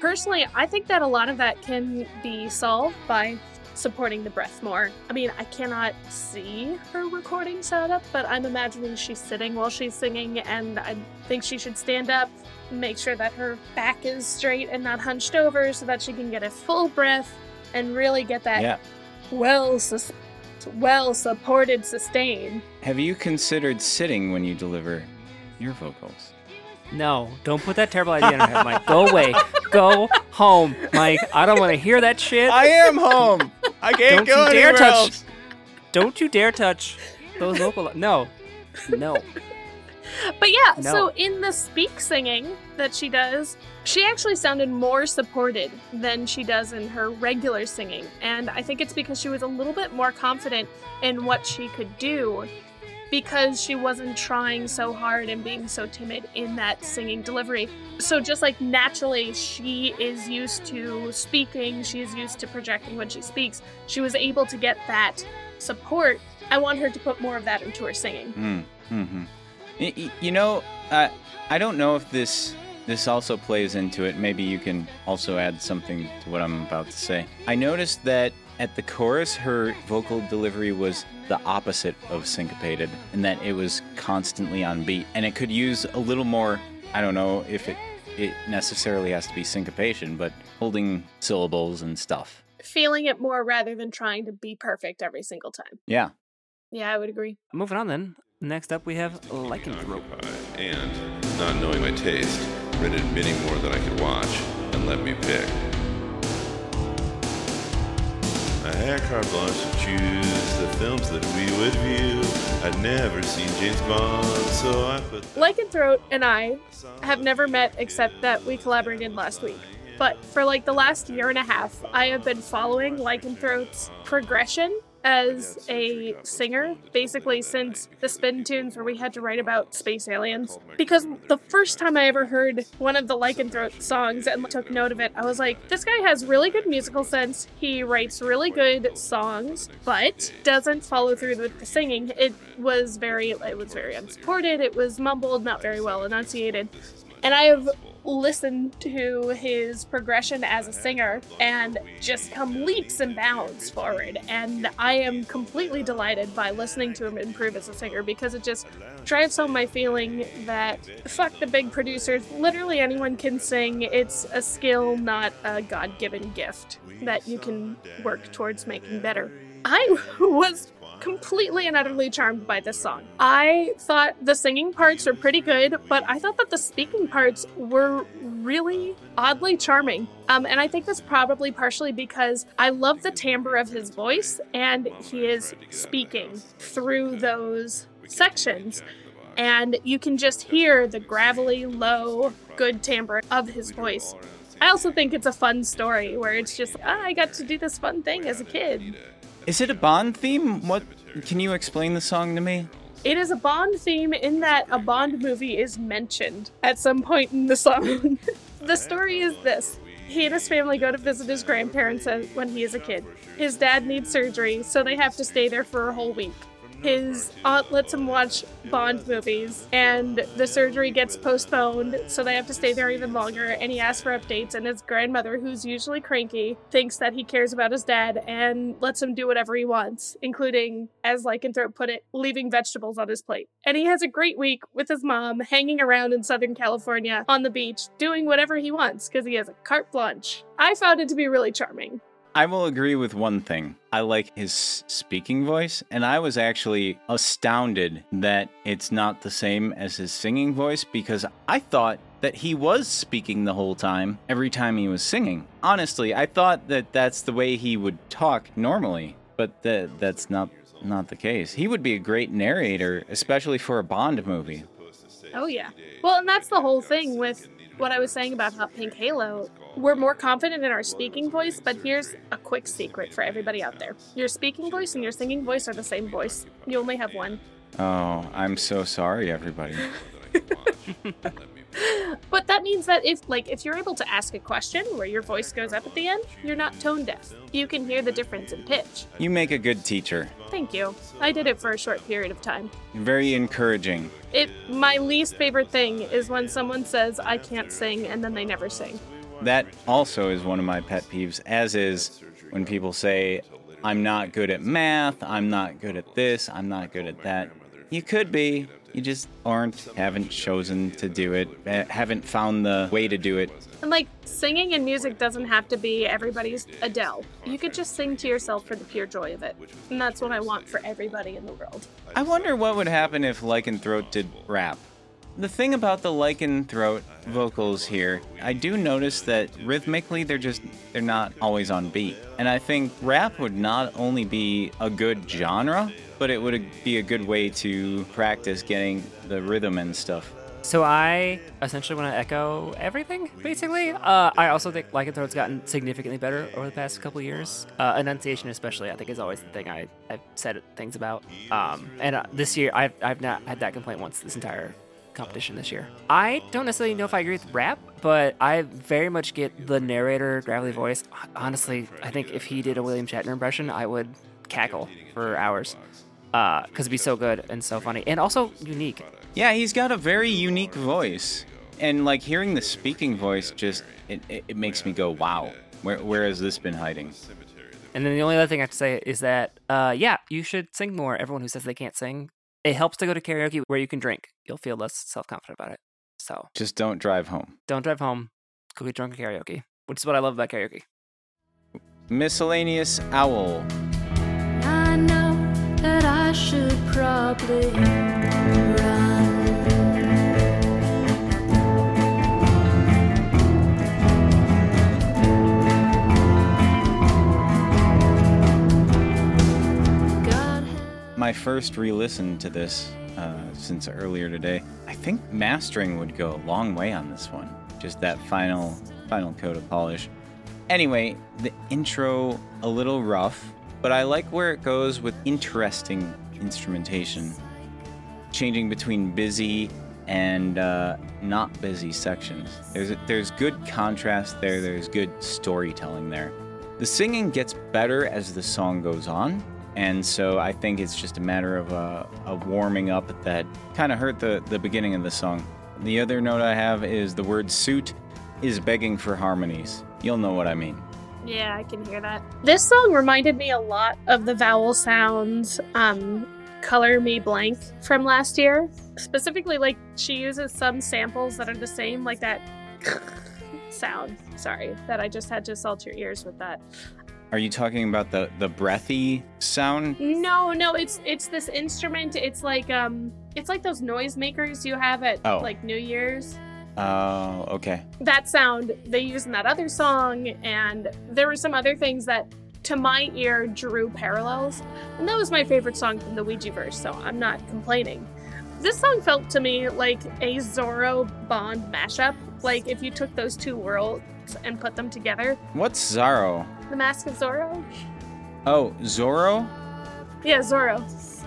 Personally, I think that a lot of that can be solved by supporting the breath more. I mean, I cannot see her recording setup, but I'm imagining she's sitting while she's singing, and I think she should stand up, make sure that her back is straight and not hunched over so that she can get a full breath and really get that yeah well sus- well supported sustain. Have you considered sitting when you deliver your vocals? No, don't put that terrible idea in her head, Mike. Go away. Go home, Mike. I don't want to hear that shit. I am home. I can't Don't go you dare anywhere touch- else. Don't you dare touch those vocal. No, no. But yeah, No. so in the speak singing that she does, she actually sounded more supported than she does in her regular singing. And I think it's because she was a little bit more confident in what she could do because she wasn't trying so hard and being so timid in that singing delivery. So just like naturally she is used to speaking, she is used to projecting when she speaks. She was able to get that support. I want her to put more of that into her singing. Mm, hmm y- You know, uh, I don't know if this this also plays into it. Maybe you can also add something to what I'm about to say. I noticed that at the chorus, her vocal delivery was the opposite of syncopated, in that it was constantly on beat, and it could use a little more. I don't know if it it necessarily has to be syncopation, but holding syllables and stuff. feeling it more rather than trying to be perfect every single time. Yeah. Yeah, I would agree. Moving on then. Next up, we have Lycanthrope. Uh, and, not knowing my taste, rented many more than I could watch and let me pick. I had carte blanche to choose the films that we would view. I'd never seen James Bond, so I put Lycanthrope and I have never met except that we collaborated last week. But for like the last year and a half, I have been following Lycanthrope's progression as a singer, basically since the spin tunes where we had to write about space aliens. Because the first time I ever heard one of the Lycanthrope songs and took note of it, I was like, this guy has really good musical sense. He writes really good songs, but doesn't follow through with the singing. It was very, it was very unsupported. It was mumbled, not very well enunciated. And I have listened to his progression as a singer and just come leaps and bounds forward. And I am completely delighted by listening to him improve as a singer because it just drives home my feeling that fuck the big producers. Literally anyone can sing. It's a skill, not a God given gift that you can work towards making better. I *laughs* was completely and utterly charmed by this song. I thought the singing parts were pretty good, but I thought that the speaking parts were really oddly charming. Um, and I think that's probably partially because I love the timbre of his voice and he is speaking through those sections. And you can just hear the gravelly, low, good timbre of his voice. I also think it's a fun story where it's just, ah, I got to do this fun thing as a kid. Is it a Bond theme? What? Can you explain the song to me? It is a Bond theme in that a Bond movie is mentioned at some point in the song. *laughs* the story is this. He and his family go to visit his grandparents when he is a kid. His dad needs surgery, so they have to stay there for a whole week. His aunt lets him watch Bond movies, and the surgery gets postponed, so they have to stay there even longer. And he asks for updates, and his grandmother, who's usually cranky, thinks that he cares about his dad and lets him do whatever he wants, including, as Lycanthrope put it, leaving vegetables on his plate. And he has a great week with his mom, hanging around in Southern California on the beach, doing whatever he wants because he has a carte blanche. I found it to be really charming. I will agree with one thing. I like his speaking voice, and I was actually astounded that it's not the same as his singing voice because I thought that he was speaking the whole time every time he was singing. Honestly, I thought that that's the way he would talk normally, but that that's not not the case. He would be a great narrator, especially for a Bond movie. Oh, yeah. Well, and that's the whole thing with what I was saying about Pink Halo. We're more confident in our speaking voice, but here's a quick secret for everybody out there your speaking voice and your singing voice are the same voice. You only have one. Oh, I'm so sorry, everybody. *laughs* But that means that if like if you're able to ask a question where your voice goes up at the end, you're not tone deaf. You can hear the difference in pitch. You make a good teacher. Thank you. I did it for a short period of time. Very encouraging. It my least favorite thing is when someone says I can't sing and then they never sing. That also is one of my pet peeves, as is when people say, I'm not good at math, I'm not good at this, I'm not good at that. You could be, you just aren't, haven't chosen to do it, eh, haven't found the way to do it. And like singing and music doesn't have to be everybody's Adele. You could just sing to yourself for the pure joy of it. And that's what I want for everybody in the world. I wonder what would happen if Lycanthrope did rap. The thing about the Lycanthrope vocals here, I do notice that rhythmically they're just they're not always on beat. And I think rap would not only be a good genre, but it would be a good way to practice getting the rhythm and stuff. So I essentially want to echo everything, basically. Uh, I also think Lycanthrope's gotten significantly better over the past couple years. Uh, enunciation, especially, I think is always the thing I, I've said things about. Um, and uh, this year, I've, I've not had that complaint once this entire competition this year. I don't necessarily know if I agree with rap, but I very much get the narrator gravelly voice. Honestly, I think if he did a William Shatner impression, I would cackle for hours because it'd be so good and so funny and also unique. Yeah, he's got a very unique voice. And like hearing the speaking voice just it, it, it makes me go, wow, where, where has this been hiding? And then the only other thing I have to say is that, uh, yeah, you should sing more. Everyone who says they can't sing, it helps to go to karaoke where you can drink. You'll feel less self confident about it. So Just don't drive home. don't drive home. Go get drunk at karaoke, which is what I love about karaoke. Miscellaneous Owl. I know that I should probably My first re listen to this uh, since earlier today, I think mastering would go a long way on this one. Just that final, final coat of polish. Anyway, the intro a little rough, but I like where it goes with interesting instrumentation, changing between busy and uh, not busy sections. There's a, there's good contrast there. There's good storytelling there. The singing gets better as the song goes on, and so I think it's just a matter of uh, a warming up that kind of hurt the the beginning of the song. The other note I have is the word suit is begging for harmonies. You'll know what I mean. Yeah, I can hear that. This song reminded me a lot of the vowel sounds um Color Me Blank from last year. Specifically like she uses some samples that are the same like that *laughs* sound. Sorry, that I just had to assault your ears with that. Are you talking about the the breathy sound? No, no, it's it's this instrument. It's like um it's like those noisemakers you have at Oh. like New Year's. Oh, okay. that sound they use in that other song and there were some other things that to my ear drew parallels and that was my favorite song from the ouija verse so i'm not complaining this song felt to me like a zorro bond mashup like if you took those two worlds and put them together What's Zorro? The mask of zorro Oh, Zorro? yeah zorro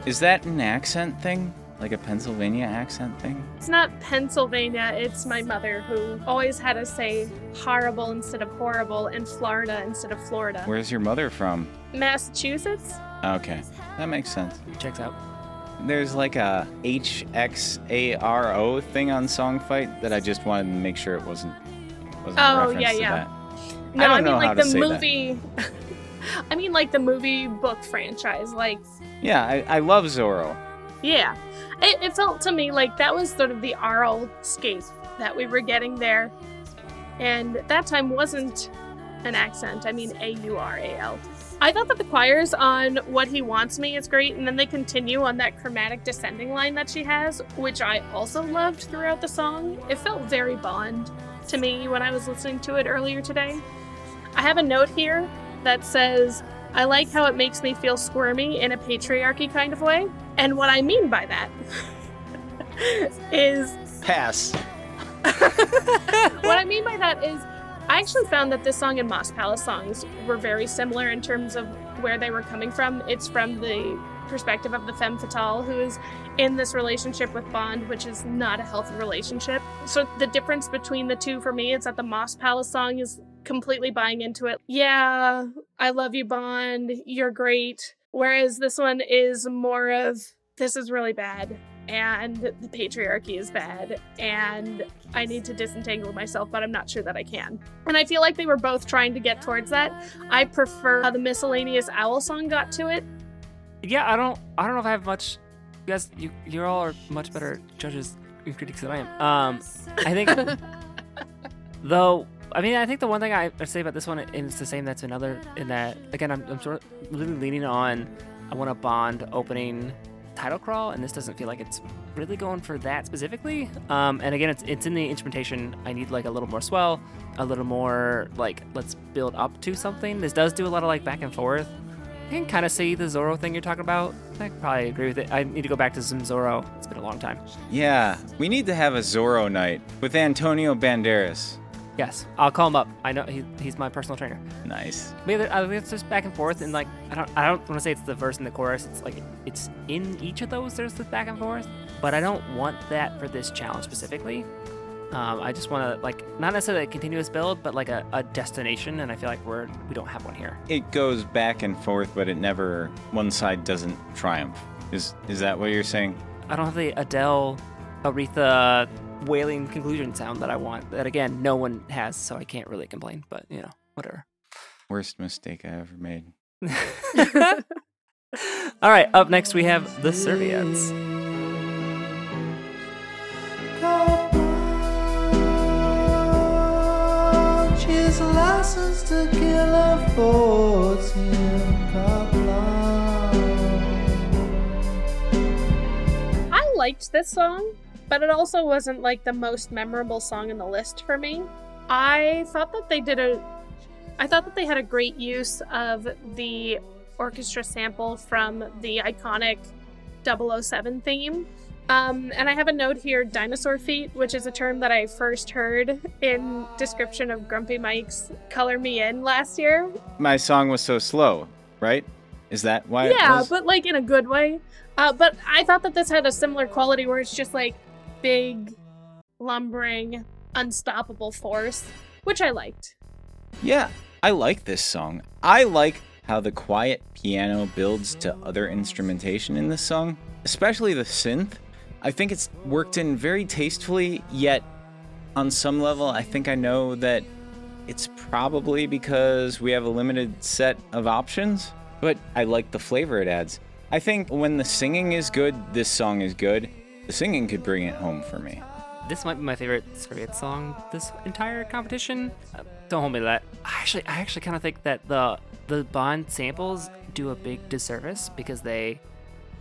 Is that an accent thing? Like a Pennsylvania accent thing? it's not pennsylvania it's my mother who always had us say horrible instead of horrible and florida instead of florida Where's your mother from? massachusetts Okay, that makes sense. Checks out. There's like a H X A R O thing on Song Fight that I just wanted to make sure it wasn't wasn't a Oh, reference yeah, to yeah. that. No, I don't mean like the movie. *laughs* I mean like the movie book franchise. Like, Yeah, I, I love Zorro. yeah, it, it felt to me like that was sort of the aural scape that we were getting there, and that time wasn't an accent. I mean A U R A L. I thought that the choirs on "What He Wants Me" is great, and then they continue on that chromatic descending line that she has, which I also loved throughout the song. It felt very Bond to me when I was listening to it earlier today. I have a note here that says, I like how it makes me feel squirmy in a patriarchy kind of way. And what I mean by that *laughs* is, Pass. *laughs* what I mean by that is, I actually found that this song and Moss Palace songs were very similar in terms of where they were coming from. It's from the perspective of the femme fatale who is in this relationship with Bond, which is not a healthy relationship. So the difference between the two for me is that the Moss Palace song is completely buying into it. Yeah, I love you, Bond. You're great. Whereas this one is more of this is really bad and the patriarchy is bad and I need to disentangle myself, but I'm not sure that I can. And I feel like they were both trying to get towards that. I prefer how the miscellaneous owl song got to it. Yeah, I don't I don't know if I have much guys, you you all are much better judges and critics than I am. Um, I think *laughs* though. I mean, I think the one thing I I say about this one, and it's the same that's another in that again, I'm, I'm sort of really leaning on. I want a Bond opening title crawl, and this doesn't feel like it's really going for that specifically. Um, and again, it's it's in the instrumentation. I need like a little more swell, a little more like let's build up to something. This does do a lot of like back and forth. I can kind of see the Zorro thing you're talking about. I probably agree with it. I need to go back to some Zorro. It's been a long time. Yeah, we need to have a Zorro night with Antonio Banderas. Yes, I'll call him up. I know he, he's my personal trainer. Nice. But yeah, I think it's just back and forth, and like I don't I don't want to say it's the verse and the chorus. It's like it's in each of those. There's the back and forth, but I don't want that for this challenge specifically. Um, I just want to like not necessarily a continuous build, but like a, a destination, and I feel like we're we don't have one here. It goes back and forth, but it never one side doesn't triumph. Is is that what you're saying? I don't have the Adele, Aretha wailing conclusion sound that I want. That again, no one has, so I can't really complain. But you know, whatever. Worst mistake I ever made. *laughs* *laughs* All right, up next we have the Serviettes. She's licensed to kill a 14 I liked this song, but it also wasn't like the most memorable song in the list for me. I thought that they did a I thought that they had a great use of the orchestra sample from the iconic 007 theme. Um, and I have a note here dinosaur feet, which is a term that I first heard in description of Grumpy Mike's Color Me In last year. My song was so slow, right? Is that why? yeah, but like in a good way. Uh, but I thought that this had a similar quality where it's just like big, lumbering, unstoppable force, which I liked. Yeah, I like this song. I like how the quiet piano builds to other instrumentation in this song, especially the synth. I think it's worked in very tastefully, yet on some level, I think I know that it's probably because we have a limited set of options, but I like the flavor it adds. I think when the singing is good, this song is good. The singing could bring it home for me. This might be my favorite Serviette song this entire competition. Uh, don't hold me to that. I actually, I actually kind of think that the the Bond samples do a big disservice because they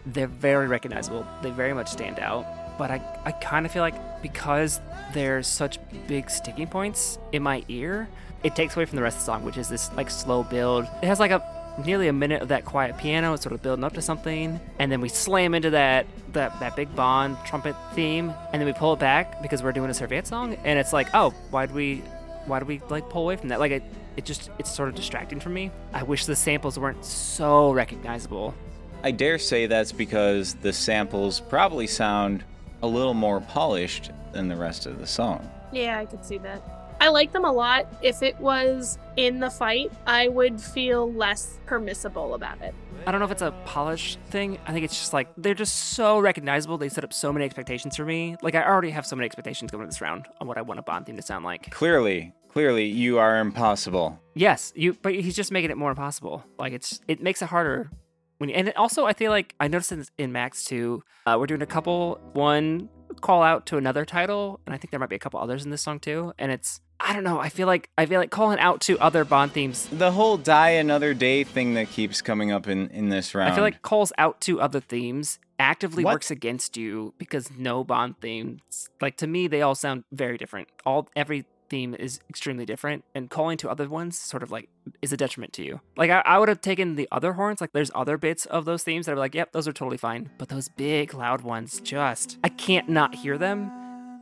they're very recognizable. They very much stand out. But I, I kind of feel like because there's such big sticking points in my ear, it takes away from the rest of the song, which is this like slow build. It has like a nearly a minute of that quiet piano, sort of building up to something, and then we slam into that that that big Bond trumpet theme, and then we pull it back because we're doing a Serviette song, and it's like, oh, why do we why do we like pull away from that? Like it, it just it's sort of distracting for me. I wish the samples weren't so recognizable. I dare say that's because the samples probably sound a little more polished than the rest of the song. Yeah, I could see that. I like them a lot. If it was in the fight, I would feel less permissible about it. I don't know if it's a polish thing. I think it's just like they're just so recognizable. They set up so many expectations for me. Like I already have so many expectations going into this round on what I want a Bond theme to sound like. Clearly, clearly, you are impossible. Yes, you. But he's just making it more impossible. Like it's it makes it harder. When you, and also, I feel like I noticed in, in Max too. Uh, we're doing a couple. One call out to another title, and I think there might be a couple others in this song too. And it's I don't know. I feel like I feel like calling out to other Bond themes. The whole "Die Another Day" thing that keeps coming up in in this round. I feel like calls out to other themes actively What? works against you because no Bond themes, like to me, they all sound very different. All every theme is extremely different, and calling to other ones sort of like is a detriment to you. Like I, I would have taken the other horns. Like there's other bits of those themes that are like, yep, those are totally fine. But those big loud ones, just I can't not hear them,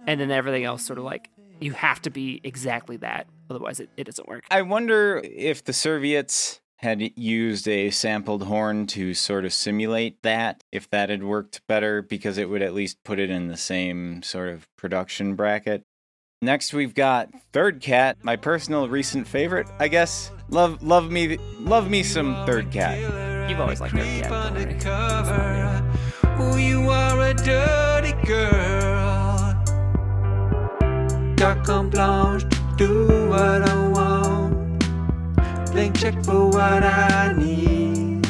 and then everything else sort of like you have to be exactly that, otherwise it, it doesn't work. I wonder if the Serviettes had used a sampled horn to sort of simulate that, if that had worked better, because it would at least put it in the same sort of production bracket. Next, we've got Third Cat, my personal recent favorite, I guess. Love, love me, love me some Third Cat. You've always liked Third Cat. don't. Undercover. Oh, you are a dirty girl. Carte blanche, do what I want. Blank check for what I need.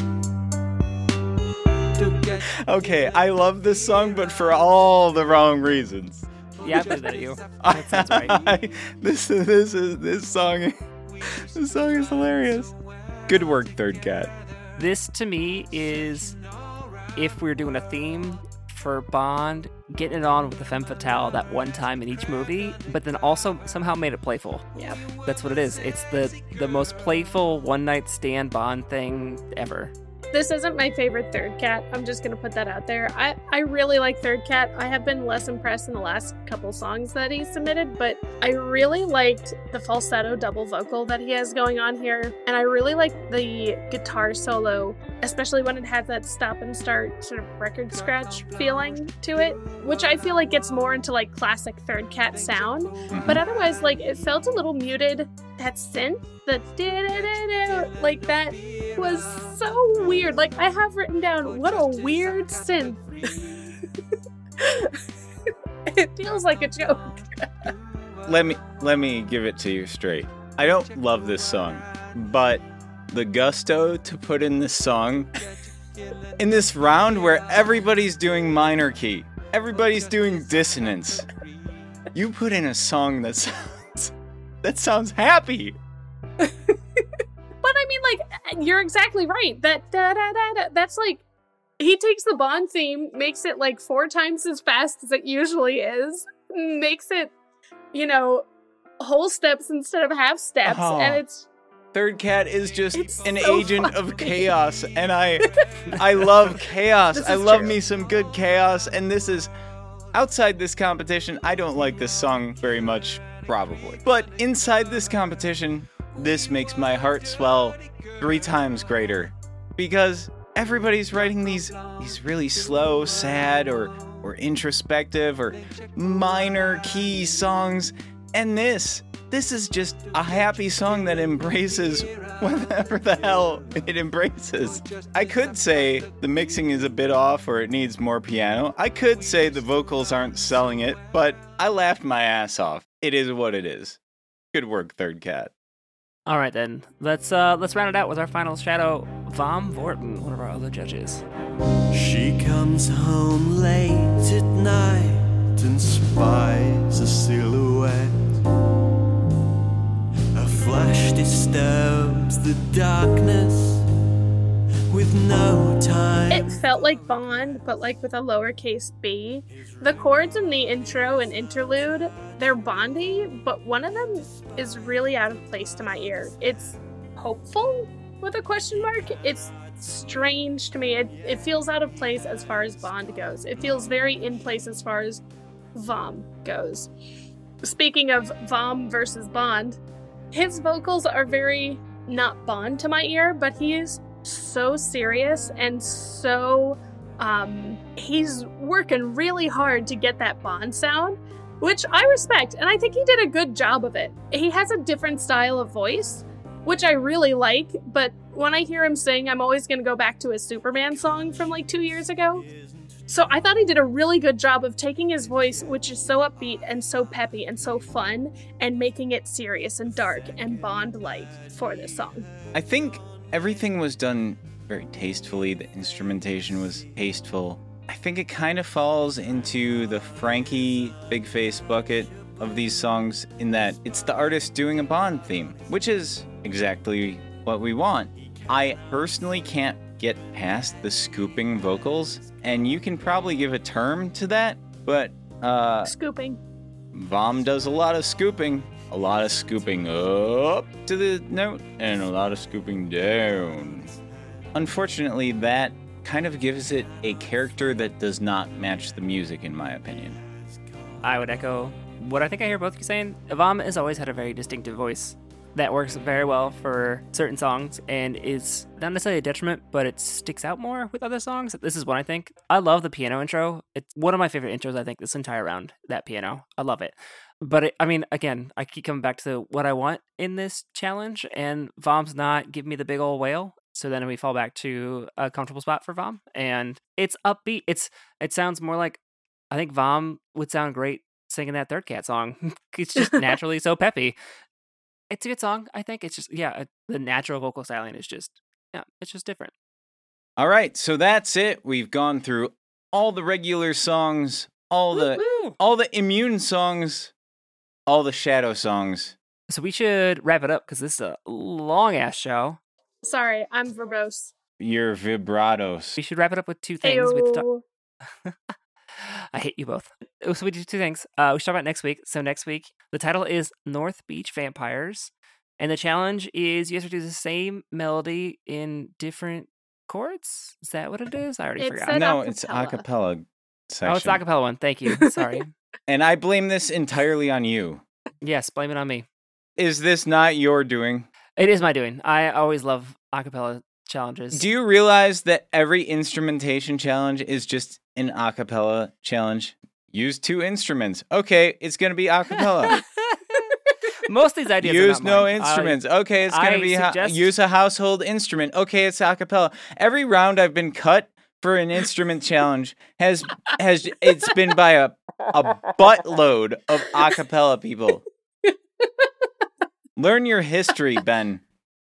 Okay, I love this song, but for all the wrong reasons. Yeah, I believe that at you. *laughs* That sounds right. I- *laughs* this this is this song. *laughs* This song is hilarious. Good work, Third Cat. This to me is if we are doing a theme for Bond, getting it on with the femme fatale that one time in each movie, but then also somehow made it playful. Yep. That's what it is. It's the the most playful one night stand Bond thing ever. This isn't my favorite Third Cat. I'm just gonna put that out there. I, I really like Third Cat. I have been less impressed in the last couple songs that he submitted, but I really liked the falsetto double vocal that he has going on here, and I really like the guitar solo, especially when it has that stop and start sort of record scratch feeling to it, which I feel like gets more into like classic Third Cat sound. Mm-hmm. But otherwise, like it felt a little muted. That synth, the like that was so weird. Like I have written down, what a weird synth. *laughs* it feels like a joke. let me let me give it to you straight. I don't love this song, but the gusto to put in this song in this round where everybody's doing minor key, everybody's doing dissonance. You put in a song that sounds that sounds happy. *laughs* But I mean, like, you're exactly right. That da da da da. That's like he takes the Bond theme, makes it like four times as fast as it usually is, makes it, you know, whole steps instead of half steps, Oh. and uh-huh. it's Third Cat is just It's an so agent of chaos, and I, *laughs* I love chaos. I love true. me some good chaos, and this is outside this competition. I don't like this song very much, probably, but inside this competition, this makes my heart swell three times greater because everybody's writing these these really slow, sad, or or introspective or minor key songs, and this this is just a happy song that embraces whatever the hell it embraces. I could say the mixing is a bit off or it needs more piano. I could say the vocals aren't selling it, but I laughed my ass off. It is what it is. Good work, Third Cat. All right then, let's uh let's round it out with our final shadow, Vom Vorten, one of our other judges. She comes home late at night and spies a silhouette. Flash disturbs the darkness with no time. it felt like Bond, but like with a lowercase b. The chords in the intro and interlude, they're Bondy, but one of them is really out of place to my ear. It's hopeful with a question mark. It's strange to me. It, it feels out of place as far as Bond goes. It feels very in place as far as Vom goes. Speaking of Vom versus Bond, his vocals are very not Bond to my ear, but he is so serious and so um he's working really hard to get that Bond sound, which I respect, and I think he did a good job of it. He has a different style of voice, which I really like, but when I hear him sing, I'm always going to go back to his Superman song from like 2 years ago. So I thought he did a really good job of taking his voice, which is so upbeat and so peppy and so fun, and making it serious and dark and Bond like for this song. I think everything was done very tastefully. The instrumentation was tasteful. I think it kind of falls into the Frankie Big Face bucket of these songs in that it's the artist doing a Bond theme, which is exactly what we want. I personally can't get past the scooping vocals, and you can probably give a term to that, but uh, Scooping. Vom does a lot of scooping, a lot of scooping up to the note, and a lot of scooping down. Unfortunately, that kind of gives it a character that does not match the music, in my opinion. I would echo what I think I hear both of you saying. Vom has always had a very distinctive voice that works very well for certain songs and is not necessarily a detriment, but it sticks out more with other songs. This is what I think. I love the piano intro. It's one of my favorite intros, I think, this entire round. That piano. I love it. But it, I mean, again, I keep coming back to what I want in this challenge, and Vom's not giving me the big old whale. So then we fall back to a comfortable spot for Vom, and it's upbeat. It's it sounds more like I think Vom would sound great singing that third cat song. *laughs* it's just *laughs* naturally so peppy. It's a good song. I think it's just yeah, uh, the natural vocal styling is just yeah, it's just different. All right, so that's it. We've gone through all the regular songs, all the Woo-woo. all the immune songs, all the shadow songs. So we should wrap it up because this is a long ass show. Sorry, I'm verbose. Your vibratos. We should wrap it up with two things. We talk- Ayo. *laughs* I hate you both. Oh, So we do two things. Uh, we should talk about next week. So next week, the title is North Beach Vampires, and the challenge is you have to do the same melody in different chords. Is that what it is? I already It forgot. said no, it's acapella. acapella section. Oh, it's the acapella one. Thank you. *laughs* Sorry. And I blame this entirely on you. yes, blame it on me. Is this not your doing? It is my doing. I always love acapella challenges. Do you realize that every instrumentation challenge is just an acapella challenge? Use two instruments. Okay, it's going to be acapella. *laughs* Most of these ideas are use no mine. I- instruments. okay, it's going to be suggest- use a household instrument. Okay, it's acapella. Every round I've been cut for an instrument challenge has has it's been by a a buttload of acapella people. *laughs* Learn your history, Ben.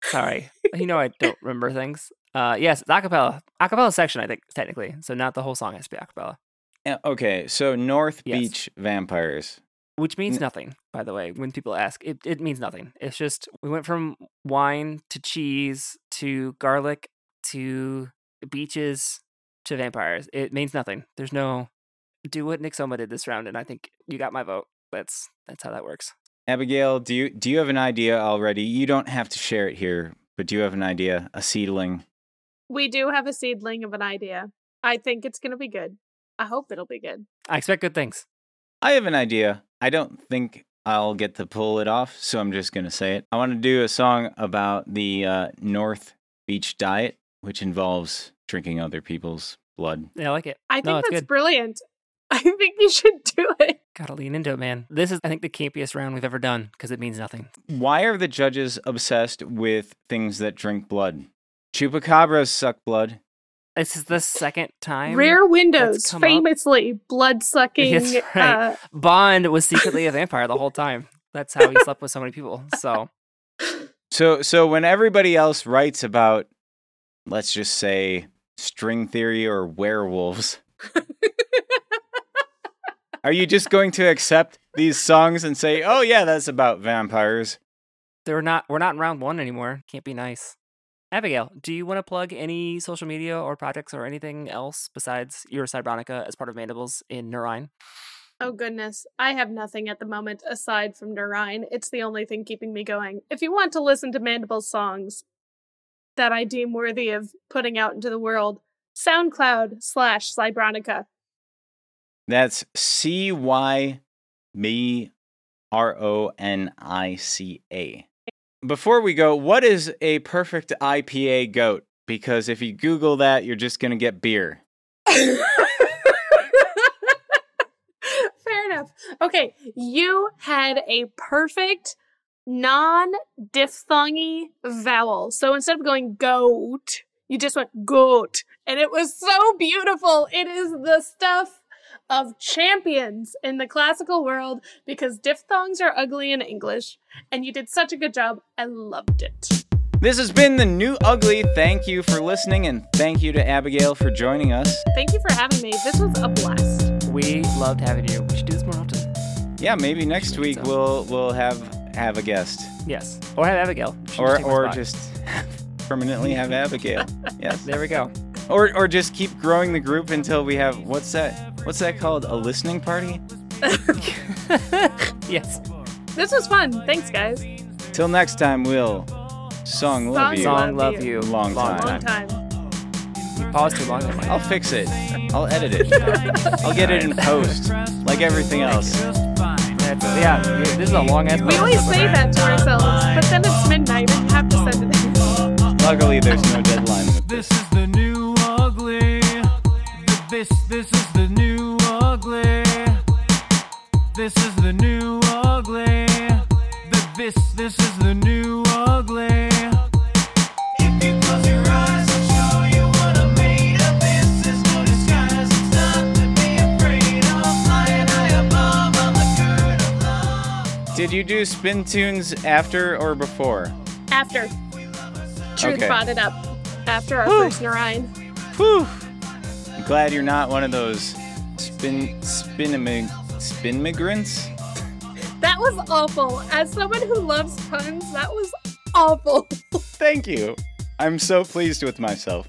Sorry. *laughs* You know I don't remember things. Uh, yes, it's acapella. Acapella section, I think, technically. So not the whole song has to be acapella, Uh, Okay, so North Yes. Beach vampires. which means N- nothing, by the way. When people ask, it, it means nothing. It's just we went from wine to cheese to garlic to beaches to vampires. It means nothing. There's no do what Nick Soma did this round, and I think you got my vote. That's that's how that works. Abigail, do you do you have an idea already? You don't have to share it here, but do you have an idea? A seedling? We do have a seedling of an idea. I think it's going to be good. I hope it'll be good. I expect good things. I have an idea. I don't think I'll get to pull it off, so I'm just going to say it. I want to do a song about the uh, North Beach diet, which involves drinking other people's blood. Yeah, I like it. I think no, it's that's good. brilliant. I think you should do it. Gotta lean into it, man. This is, I think, the campiest round we've ever done because it means nothing. Why are the judges obsessed with things that drink blood? Chupacabras suck blood. This is the second time. Rare Windows, famously blood sucking. Right. uh, Bond was secretly a vampire the whole time. That's how he slept with so many people. So So so when everybody else writes about let's just say string theory or werewolves *laughs* Are you just going to accept these songs and say, "Oh yeah, that's about vampires"? they're not. We're not in round one anymore. Can't be nice. Abigail, do you want to plug any social media or projects or anything else besides your Cybronica as part of Mandibles in Nur Ein? oh goodness, I have nothing at the moment aside from Nur Ein. It's the only thing keeping me going. If you want to listen to Mandible's songs that I deem worthy of putting out into the world, SoundCloud slash Cybronica. That's C Y B R O N I C A. Before we go, what is a perfect IPA goat? Because if you Google that, you're just going to get beer. Fair enough. Okay, you had a perfect non diphthongy vowel. So instead of going goat, you just went goat. And it was so beautiful. It is the stuff of champions in the classical world because diphthongs are ugly in English. And you did such a good job. I loved it. This has been the new ugly. Thank you for listening, and thank you to Abigail for joining us. Thank you for having me. This was a blast. We loved having you. We should do this more often. Yeah, maybe next think week so. we'll we'll have have a guest, Yes. Or have Abigail. She or or just *laughs* permanently have Abigail. *laughs* Yes, There we go. or or just keep growing the group until we have what's that? What's that called? A listening party? *laughs* yes. This was fun. Thanks, guys. Till next time, we'll song love Song you. Song Love love you. you. Long Long time. time. You paused too long there, I'll fix it. I'll edit it. I'll get it in post, like everything else. That's, yeah, this is a long ass. We always say that to ourselves, but then it's midnight and you have to send it in. Luckily, there's no deadline This is the new ugly. This this is the new ugly. This is the new ugly. The- This this is the new ugly. If you close your eyes, I'll show you what I'm made of. This is no disguise. It's not to be afraid of. Flying high above on the current of love. Did you do spin tunes after or before? After. Truth Okay. brought it up. After our first Nur Ein. Whew. I'm glad you're not one of those spin spin spin migrants. That was awful. As someone who loves puns, that was awful. *laughs* Thank you. I'm so pleased with myself.